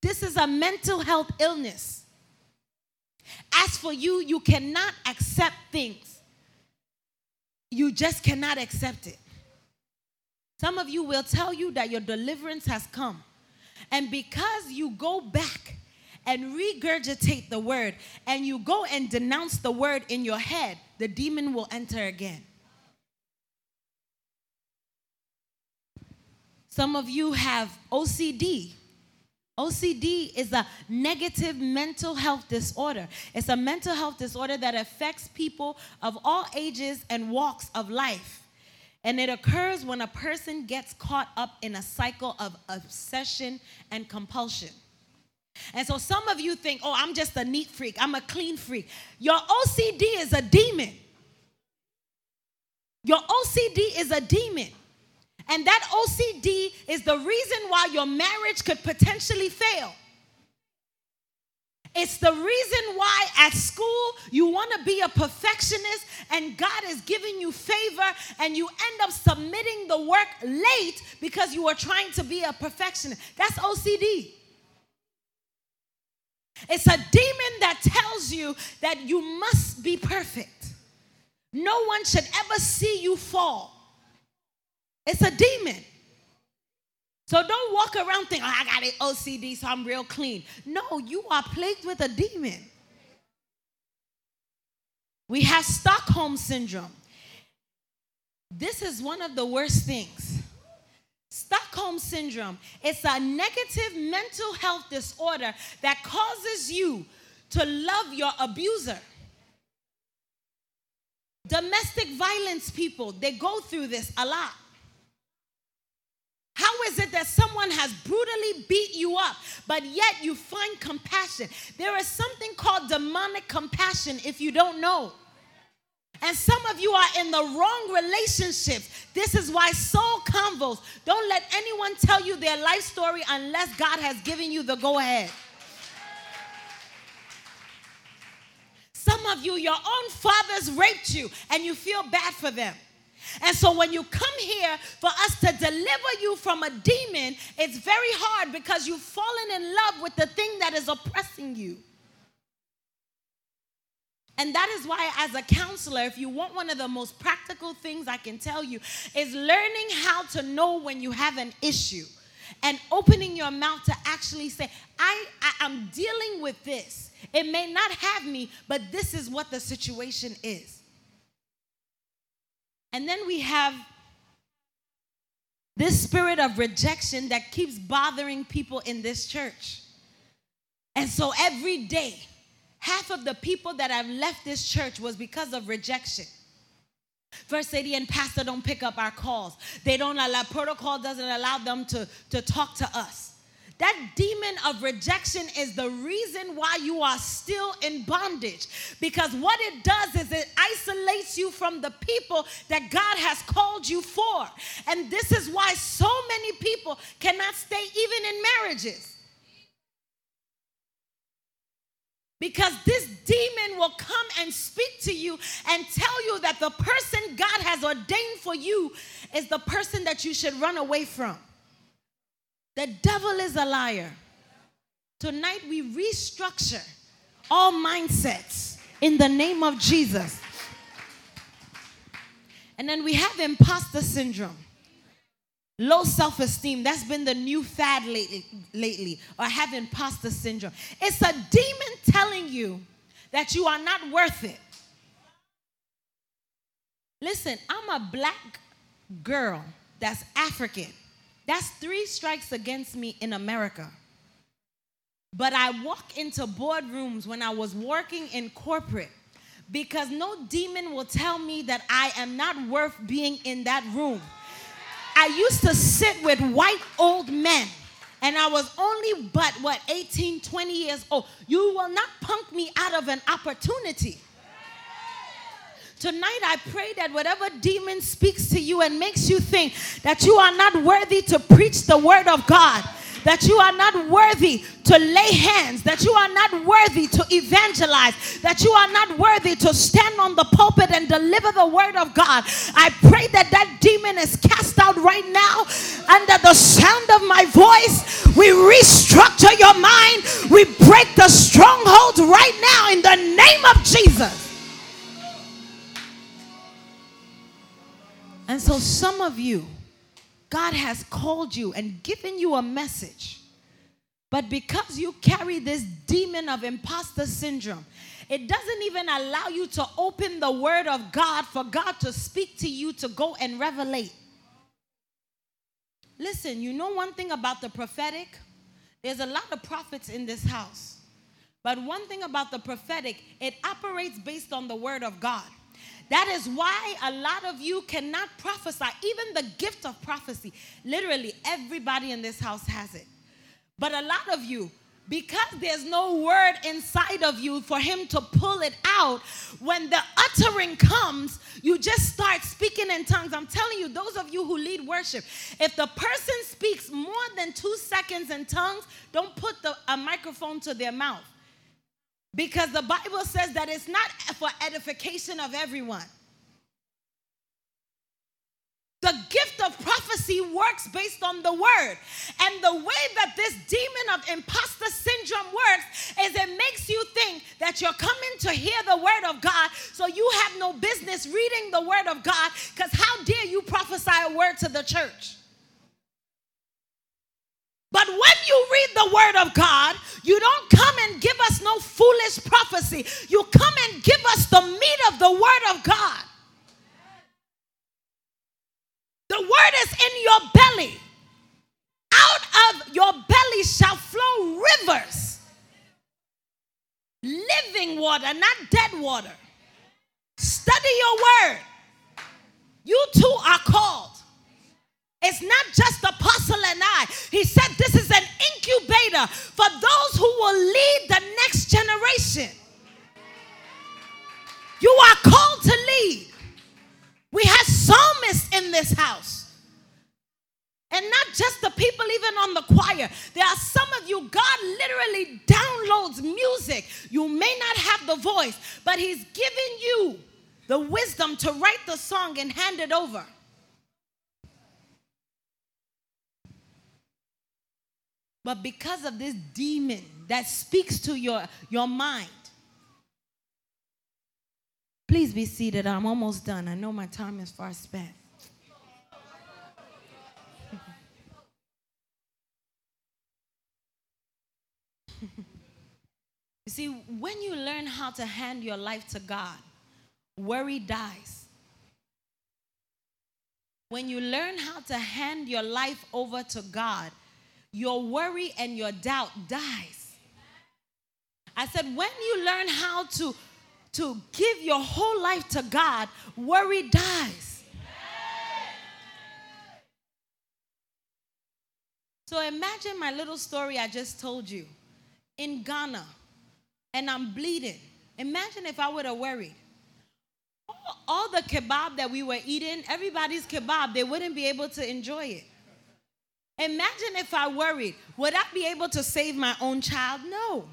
This is a mental health illness. As for you, you cannot accept things. You just cannot accept it. Some of you will tell you that your deliverance has come. And because you go back and regurgitate the word and you go and denounce the word in your head, the demon will enter again. Some of you have OCD. OCD is a negative mental health disorder. It's a mental health disorder that affects people of all ages and walks of life. And it occurs when a person gets caught up in a cycle of obsession and compulsion. And so some of you think, oh, I'm just a neat freak, I'm a clean freak. Your OCD is a demon. Your OCD is a demon. And that OCD is the reason why your marriage could potentially fail. It's the reason why at school you want to be a perfectionist and God is giving you favor and you end up submitting the work late because you are trying to be a perfectionist. That's OCD. It's a demon that tells you that you must be perfect. No one should ever see you fall. It's a demon. So don't walk around thinking, oh, I got an OCD, so I'm real clean. No, you are plagued with a demon. We have Stockholm syndrome. This is one of the worst things. Stockholm syndrome it's a negative mental health disorder that causes you to love your abuser. Domestic violence people, they go through this a lot. How is it that someone has brutally beat you up, but yet you find compassion? There is something called demonic compassion if you don't know. And some of you are in the wrong relationships. This is why soul convos. Don't let anyone tell you their life story unless God has given you the go ahead. Some of you, your own fathers raped you and you feel bad for them. And so when you come here for us to deliver you from a demon, it's very hard because you've fallen in love with the thing that is oppressing you. And that is why, as a counselor, if you want one of the most practical things I can tell you, is learning how to know when you have an issue and opening your mouth to actually say, I, I, am dealing with this. It may not have me, but this is what the situation is. And then we have this spirit of rejection that keeps bothering people in this church. And so every day, half of the people that have left this church was because of rejection. First lady and pastor don't pick up our calls. They don't allow, protocol doesn't allow them to, to talk to us. That demon of rejection is the reason why you are still in bondage. Because what it does is it isolates you from the people that God has called you for. And this is why so many people cannot stay even in marriages. Because this demon will come and speak to you and tell you that the person God has ordained for you is the person that you should run away from. The devil is a liar. Tonight we restructure all mindsets in the name of Jesus. And then we have imposter syndrome. Low self esteem, that's been the new fad lately, lately, or have imposter syndrome. It's a demon telling you that you are not worth it. Listen, I'm a black girl that's African. That's three strikes against me in America. But I walk into boardrooms when I was working in corporate because no demon will tell me that I am not worth being in that room. I used to sit with white old men and I was only but what 18, 20 years old. You will not punk me out of an opportunity. Tonight, I pray that whatever demon speaks to you and makes you think that you are not worthy to preach the word of God, that you are not worthy to lay hands, that you are not worthy to evangelize, that you are not worthy to stand on the pulpit and deliver the word of God. I pray that that demon is cast out right now under the sound of my voice. We restructure your mind. We break the strongholds right now in the name of Jesus. And so, some of you, God has called you and given you a message. But because you carry this demon of imposter syndrome, it doesn't even allow you to open the word of God for God to speak to you to go and revelate. Listen, you know one thing about the prophetic? There's a lot of prophets in this house. But one thing about the prophetic, it operates based on the word of God. That is why a lot of you cannot prophesy, even the gift of prophecy. Literally, everybody in this house has it. But a lot of you, because there's no word inside of you for him to pull it out, when the uttering comes, you just start speaking in tongues. I'm telling you, those of you who lead worship, if the person speaks more than two seconds in tongues, don't put the, a microphone to their mouth. Because the Bible says that it's not for edification of everyone. The gift of prophecy works based on the word. And the way that this demon of imposter syndrome works is it makes you think that you're coming to hear the word of God, so you have no business reading the word of God, because how dare you prophesy a word to the church? But when you read the word of God, you don't come and give foolish prophecy. You come and give us the meat of the word of God. The word is in your belly. Out of your belly shall flow rivers. Living water, not dead water. Study your word. You too are called. It's not just Apostle and I. He said this is an incubator for those who will lead the next generation. You are called to lead. We have psalmists in this house. And not just the people, even on the choir. There are some of you, God literally downloads music. You may not have the voice, but He's given you the wisdom to write the song and hand it over. But because of this demon that speaks to your, your mind, please be seated. I'm almost done. I know my time is far spent. you see, when you learn how to hand your life to God, worry dies. When you learn how to hand your life over to God, your worry and your doubt dies. I said, when you learn how to, to give your whole life to God, worry dies. So imagine my little story I just told you in Ghana and I'm bleeding. Imagine if I would have worried. All, all the kebab that we were eating, everybody's kebab, they wouldn't be able to enjoy it. Imagine if I worried, would I be able to save my own child? No.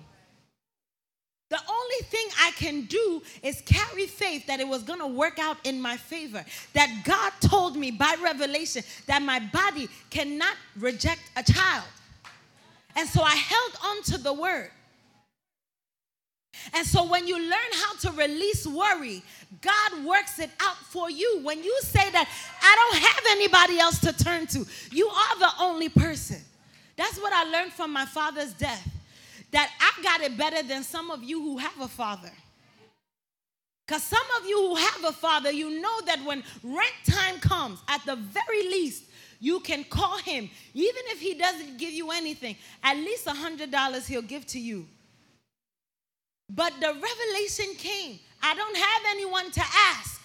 The only thing I can do is carry faith that it was going to work out in my favor. That God told me by revelation that my body cannot reject a child. And so I held on to the word. And so when you learn how to release worry, God works it out for you. When you say that, I don't have anybody else to turn to, you are the only person. That's what I learned from my father's death. That I got it better than some of you who have a father. Because some of you who have a father, you know that when rent time comes, at the very least, you can call him. Even if he doesn't give you anything, at least a $100 he'll give to you. But the revelation came. I don't have anyone to ask.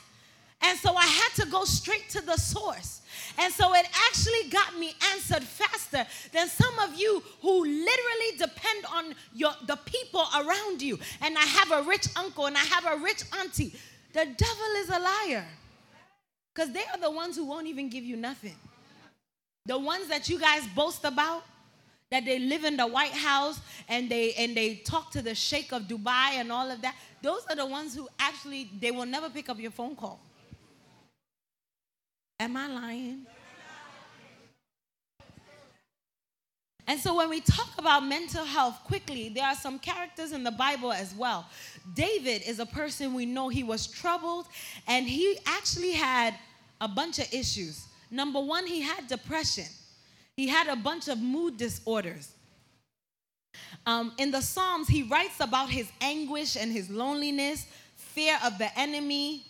And so I had to go straight to the source. And so it actually got me answered faster than some of you who literally depend on your, the people around you. And I have a rich uncle and I have a rich auntie. The devil is a liar. Because they are the ones who won't even give you nothing. The ones that you guys boast about, that they live in the White House and they and they talk to the Sheikh of Dubai and all of that. Those are the ones who actually they will never pick up your phone call. Am I lying? And so when we talk about mental health quickly, there are some characters in the Bible as well. David is a person we know he was troubled and he actually had a bunch of issues. Number one, he had depression, he had a bunch of mood disorders. Um, in the Psalms, he writes about his anguish and his loneliness, fear of the enemy,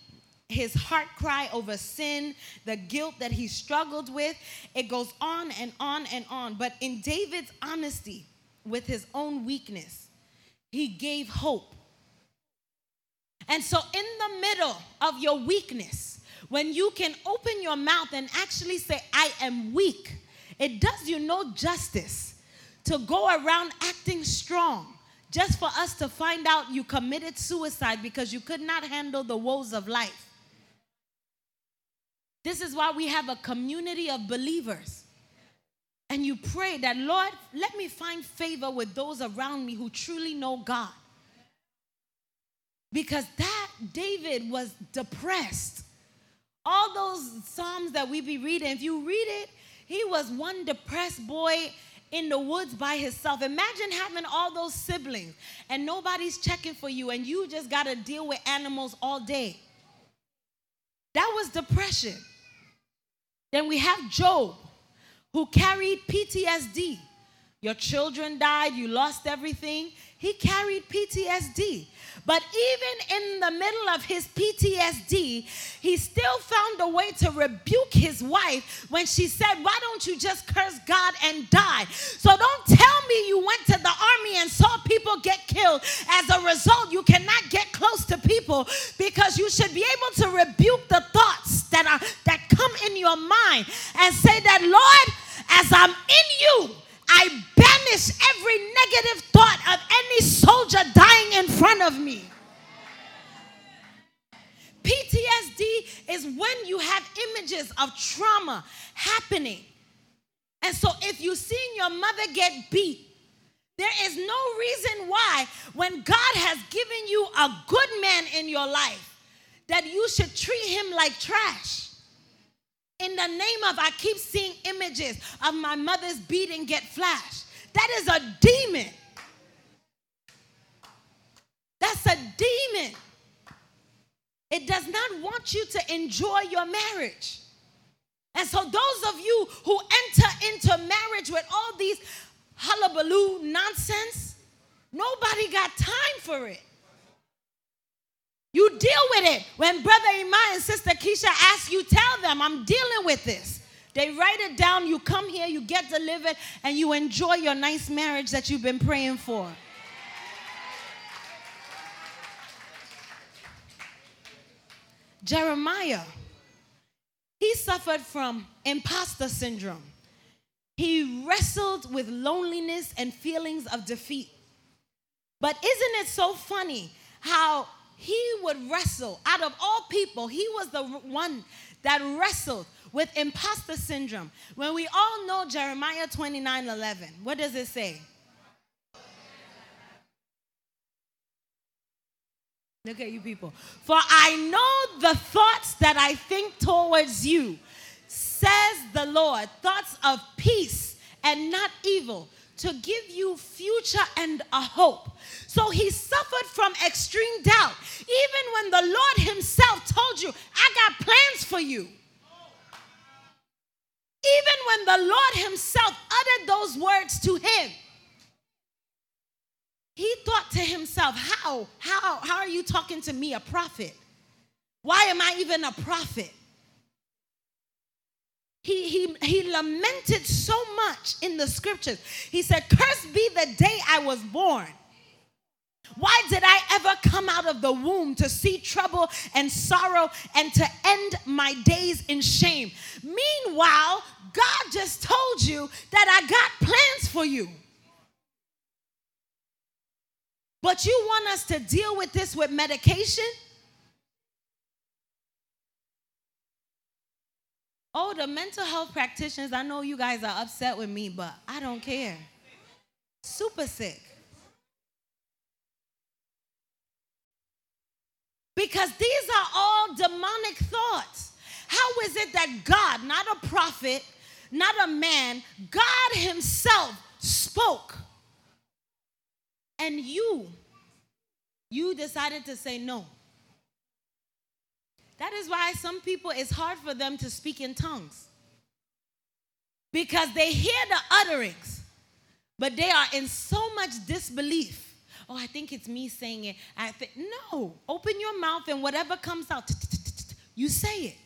his heart cry over sin, the guilt that he struggled with. It goes on and on and on. But in David's honesty with his own weakness, he gave hope. And so, in the middle of your weakness, when you can open your mouth and actually say, I am weak, it does you no justice to go around acting strong just for us to find out you committed suicide because you could not handle the woes of life. This is why we have a community of believers. And you pray that, Lord, let me find favor with those around me who truly know God. Because that David was depressed. All those Psalms that we be reading, if you read it, he was one depressed boy in the woods by himself. Imagine having all those siblings and nobody's checking for you, and you just got to deal with animals all day. That was depression. Then we have Job, who carried PTSD. Your children died, you lost everything. He carried PTSD. But even in the middle of his PTSD, he still found a way to rebuke his wife when she said, Why don't you just curse God and die? So don't tell me you went to the army and saw people get killed. As a result, you cannot get close to people because you should be able to rebuke the thoughts that are that come in your mind and say that, Lord, as I'm in you, I banish every negative thought of any soldier dying in front of me. PTSD is when you have images of trauma happening. And so if you've seen your mother get beat, there is no reason why, when God has given you a good man in your life, that you should treat him like trash in the name of, I keep seeing images of my mother's beating get flashed. That is a demon. That's a demon. It does not want you to enjoy your marriage. And so, those of you who enter into marriage with all these hullabaloo nonsense, nobody got time for it. You deal with it. When Brother Iman and Sister Keisha ask you, tell them, I'm dealing with this. They write it down, you come here, you get delivered, and you enjoy your nice marriage that you've been praying for. Jeremiah, he suffered from imposter syndrome. He wrestled with loneliness and feelings of defeat. But isn't it so funny how he would wrestle. Out of all people, he was the one that wrestled with imposter syndrome. When we all know Jeremiah 29 11, what does it say? Look at you people. For I know the thoughts that I think towards you, says the Lord, thoughts of peace and not evil, to give you future and a hope. So he suffered from extreme doubt. Even when the Lord himself told you, I got plans for you. Even when the Lord himself uttered those words to him, he thought to himself, how, how, how are you talking to me, a prophet? Why am I even a prophet? He, he, he lamented so much in the scriptures. He said, Cursed be the day I was born. Why did I ever come out of the womb to see trouble and sorrow and to end my days in shame? Meanwhile, God just told you that I got plans for you. But you want us to deal with this with medication? Oh, the mental health practitioners, I know you guys are upset with me, but I don't care. Super sick. Because these are all demonic thoughts. How is it that God, not a prophet, not a man, God Himself spoke? And you, you decided to say no. That is why some people, it's hard for them to speak in tongues. Because they hear the utterings, but they are in so much disbelief. Oh, I think it's me saying it. I think no. Open your mouth and whatever comes out, you say it.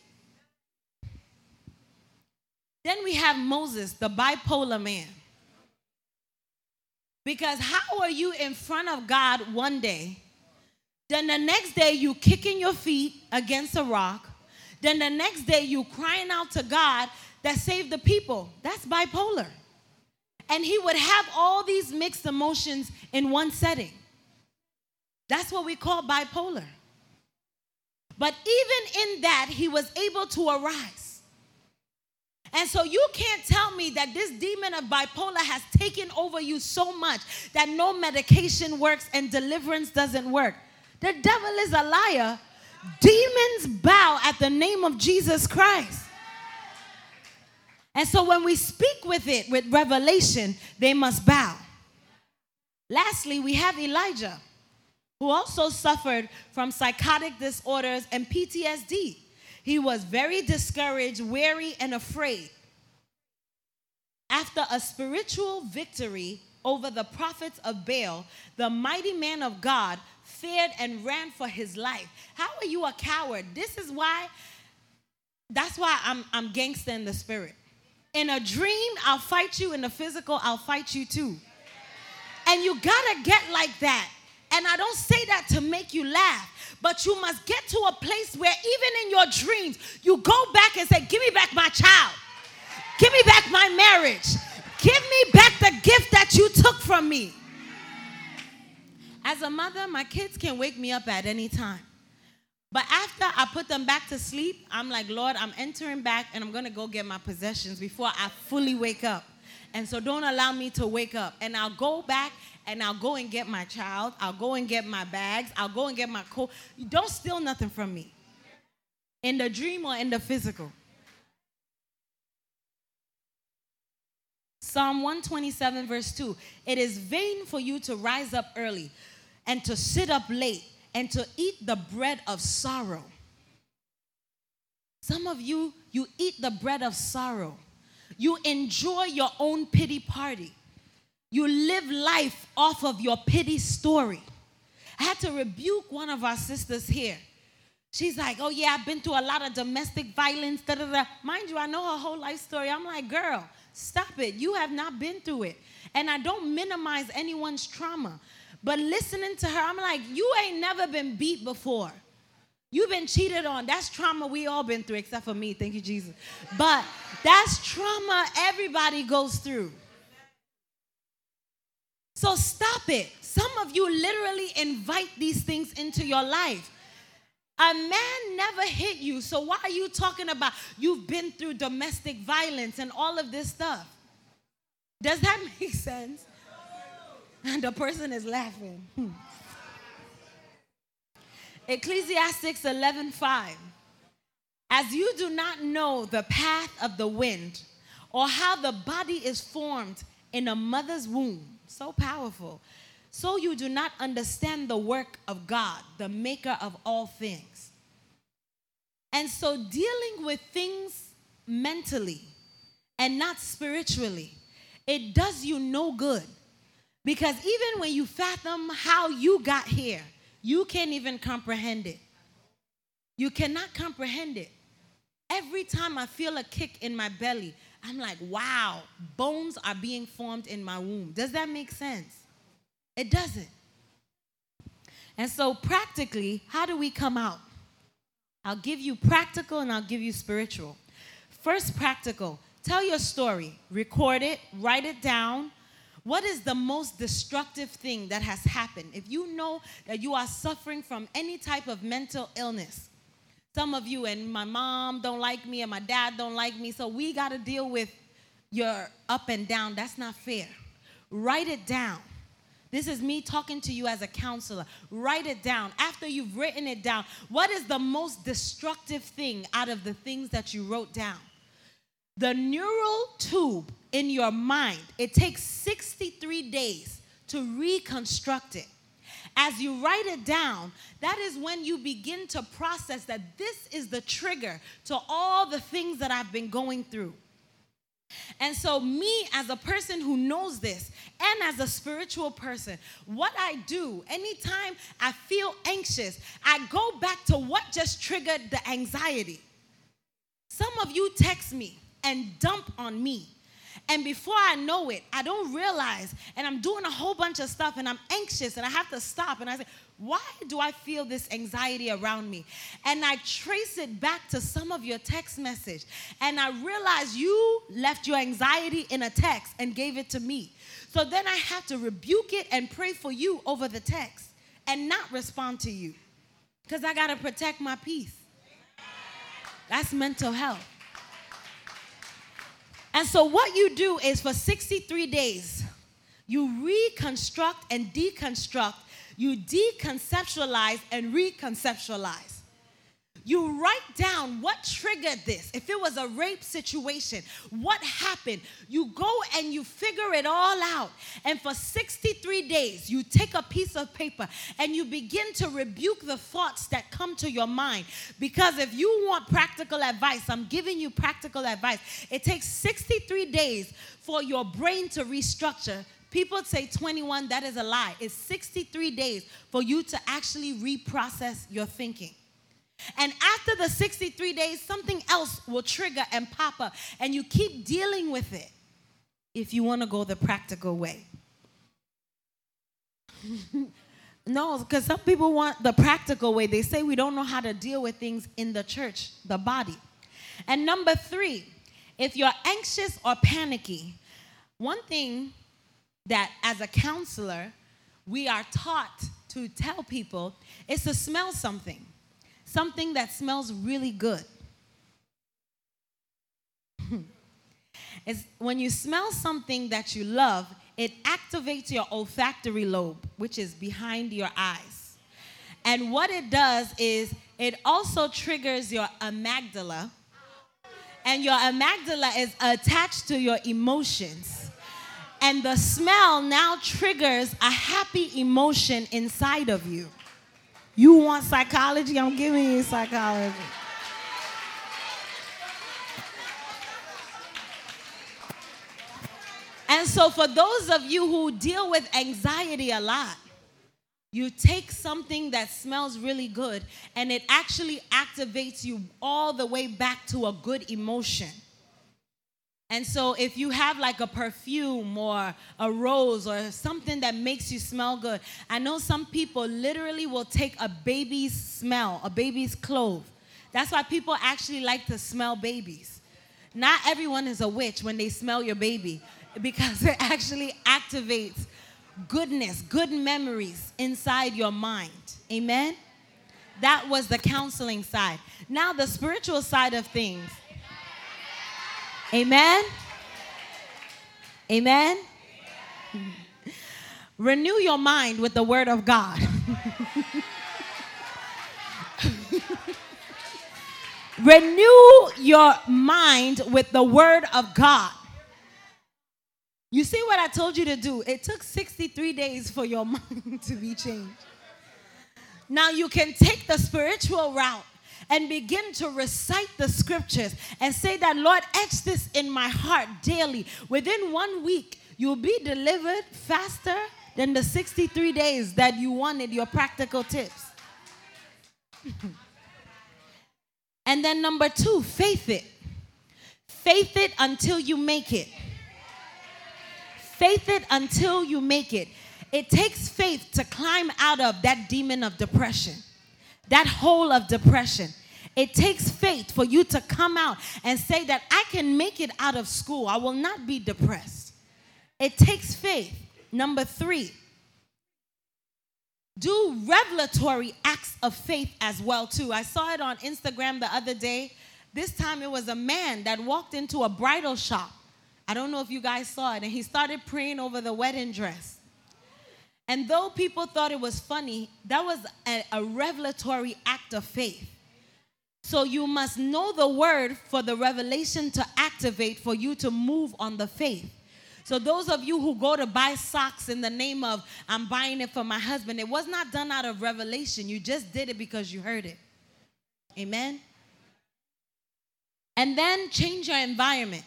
Then we have Moses, the bipolar man. Because how are you in front of God one day? Then the next day you kicking your feet against a rock. Then the next day you crying out to God that saved the people. That's bipolar. And he would have all these mixed emotions in one setting. That's what we call bipolar. But even in that, he was able to arise. And so you can't tell me that this demon of bipolar has taken over you so much that no medication works and deliverance doesn't work. The devil is a liar. Demons bow at the name of Jesus Christ. And so when we speak with it with revelation, they must bow. Lastly, we have Elijah, who also suffered from psychotic disorders and PTSD. He was very discouraged, weary, and afraid. After a spiritual victory over the prophets of Baal, the mighty man of God feared and ran for his life. How are you a coward? This is why, that's why I'm, I'm gangster in the spirit. In a dream, I'll fight you. In the physical, I'll fight you too. And you gotta get like that. And I don't say that to make you laugh. But you must get to a place where even in your dreams, you go back and say, Give me back my child. Give me back my marriage. Give me back the gift that you took from me. As a mother, my kids can wake me up at any time. But after I put them back to sleep, I'm like, Lord, I'm entering back and I'm going to go get my possessions before I fully wake up. And so don't allow me to wake up. And I'll go back and I'll go and get my child. I'll go and get my bags. I'll go and get my coat. Don't steal nothing from me in the dream or in the physical. Psalm 127, verse 2 It is vain for you to rise up early and to sit up late and to eat the bread of sorrow. Some of you, you eat the bread of sorrow. You enjoy your own pity party. You live life off of your pity story. I had to rebuke one of our sisters here. She's like, Oh, yeah, I've been through a lot of domestic violence. Da, da, da. Mind you, I know her whole life story. I'm like, Girl, stop it. You have not been through it. And I don't minimize anyone's trauma. But listening to her, I'm like, You ain't never been beat before. You've been cheated on. That's trauma we all been through, except for me. Thank you, Jesus. But that's trauma everybody goes through. So stop it. Some of you literally invite these things into your life. A man never hit you, so why are you talking about you've been through domestic violence and all of this stuff? Does that make sense? And the person is laughing. Hmm. Ecclesiastics 11:5. As you do not know the path of the wind or how the body is formed in a mother's womb, so powerful. So you do not understand the work of God, the maker of all things. And so dealing with things mentally and not spiritually, it does you no good. Because even when you fathom how you got here, you can't even comprehend it. You cannot comprehend it. Every time I feel a kick in my belly, I'm like, wow, bones are being formed in my womb. Does that make sense? It doesn't. And so, practically, how do we come out? I'll give you practical and I'll give you spiritual. First, practical tell your story, record it, write it down. What is the most destructive thing that has happened? If you know that you are suffering from any type of mental illness, some of you and my mom don't like me and my dad don't like me, so we got to deal with your up and down. That's not fair. Write it down. This is me talking to you as a counselor. Write it down. After you've written it down, what is the most destructive thing out of the things that you wrote down? The neural tube in your mind, it takes 63 days to reconstruct it. As you write it down, that is when you begin to process that this is the trigger to all the things that I've been going through. And so, me as a person who knows this, and as a spiritual person, what I do anytime I feel anxious, I go back to what just triggered the anxiety. Some of you text me and dump on me. And before I know it, I don't realize, and I'm doing a whole bunch of stuff, and I'm anxious, and I have to stop. And I say, why do I feel this anxiety around me? And I trace it back to some of your text message. And I realize you left your anxiety in a text and gave it to me. So then I have to rebuke it and pray for you over the text and not respond to you because I got to protect my peace. That's mental health. And so, what you do is for 63 days, you reconstruct and deconstruct you deconceptualize and reconceptualize. You write down what triggered this. If it was a rape situation, what happened? You go and you figure it all out. And for 63 days, you take a piece of paper and you begin to rebuke the thoughts that come to your mind. Because if you want practical advice, I'm giving you practical advice. It takes 63 days for your brain to restructure People say 21, that is a lie. It's 63 days for you to actually reprocess your thinking. And after the 63 days, something else will trigger and pop up, and you keep dealing with it if you want to go the practical way. no, because some people want the practical way. They say we don't know how to deal with things in the church, the body. And number three, if you're anxious or panicky, one thing that as a counselor, we are taught to tell people is to smell something, something that smells really good. it's when you smell something that you love, it activates your olfactory lobe, which is behind your eyes. And what it does is it also triggers your amygdala, and your amygdala is attached to your emotions. And the smell now triggers a happy emotion inside of you. You want psychology? I'm giving you psychology. And so, for those of you who deal with anxiety a lot, you take something that smells really good and it actually activates you all the way back to a good emotion. And so, if you have like a perfume or a rose or something that makes you smell good, I know some people literally will take a baby's smell, a baby's clothes. That's why people actually like to smell babies. Not everyone is a witch when they smell your baby because it actually activates goodness, good memories inside your mind. Amen? That was the counseling side. Now, the spiritual side of things. Amen? Amen? Renew your mind with the Word of God. Renew your mind with the Word of God. You see what I told you to do? It took 63 days for your mind to be changed. Now you can take the spiritual route and begin to recite the scriptures and say that, Lord, etch this in my heart daily. Within one week, you'll be delivered faster than the 63 days that you wanted your practical tips. and then, number two, faith it. Faith it until you make it. Faith it until you make it. It takes faith to climb out of that demon of depression that hole of depression. It takes faith for you to come out and say that I can make it out of school. I will not be depressed. It takes faith. Number three, do revelatory acts of faith as well too. I saw it on Instagram the other day. This time it was a man that walked into a bridal shop. I don't know if you guys saw it, and he started praying over the wedding dress. And though people thought it was funny, that was a, a, revelatory act of faith. So you must know the word for the revelation to activate for you to move on the faith. So those of you who go to buy socks in the name of I'm buying it for my husband, it was not done out of revelation. You just did it because you heard it. Amen. And then change your environment.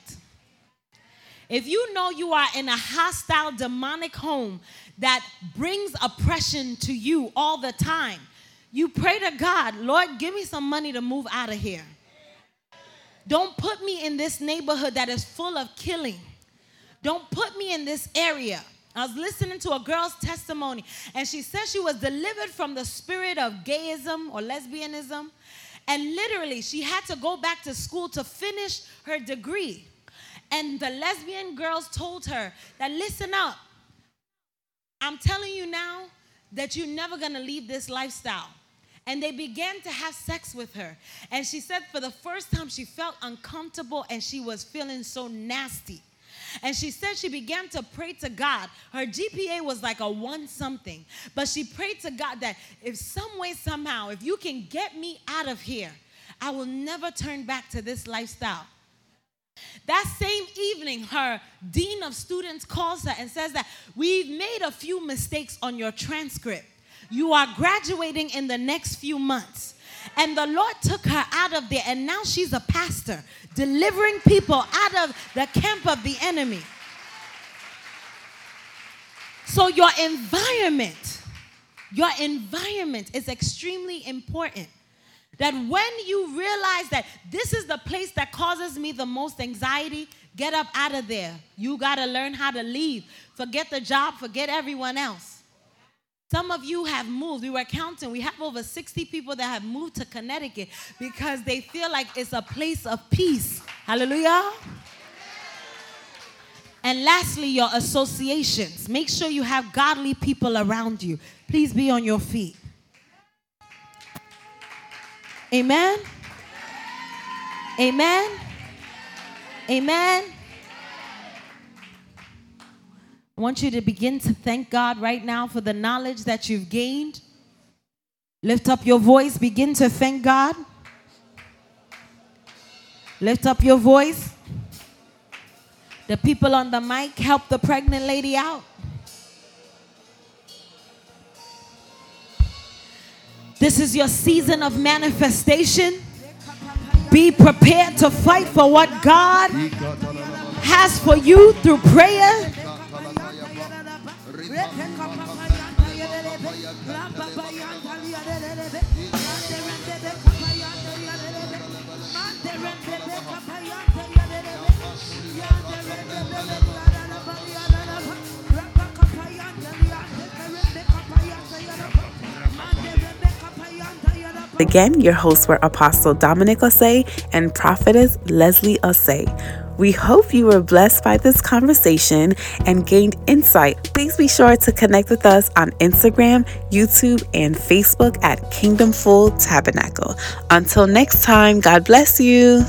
If you know you are in a hostile, demonic home that brings oppression to you all the time, you pray to God, Lord, give me some money to move out of here. Don't put me in this neighborhood that is full of killing. Don't put me in this area. I was listening to a girl's testimony, and she said she was delivered from the spirit of gayism or lesbianism. And literally, she had to go back to school to finish her degree. And the lesbian girls told her that, listen up, I'm telling you now that you're never gonna leave this lifestyle. And they began to have sex with her. And she said for the first time she felt uncomfortable and she was feeling so nasty. And she said she began to pray to God. Her GPA was like a one something. But she prayed to God that if some way, somehow, if you can get me out of here, I will never turn back to this lifestyle. That same evening, her dean of students calls her and says that we've made a few mistakes on your transcript. You are graduating in the next few months. And the Lord took her out of there, and now she's a pastor, delivering people out of the camp of the enemy. So, your environment, your environment is extremely important. That when you realize that this is the place that causes me the most anxiety, get up out of there. You got to learn how to leave. Forget the job, forget everyone else. Some of you have moved. We were counting. We have over 60 people that have moved to Connecticut because they feel like it's a place of peace. Hallelujah. And lastly, your associations. Make sure you have godly people around you. Please be on your feet. Amen. Amen. Amen. I want you to begin to thank God right now for the knowledge that you've gained. Lift up your voice, begin to thank God. Lift up your voice. The people on the mic help the pregnant lady out. This is your season of manifestation. Be prepared to fight for what God has for you through prayer. Again, your hosts were Apostle Dominic Osei and Prophetess Leslie Osei. We hope you were blessed by this conversation and gained insight. Please be sure to connect with us on Instagram, YouTube, and Facebook at Kingdom Full Tabernacle. Until next time, God bless you.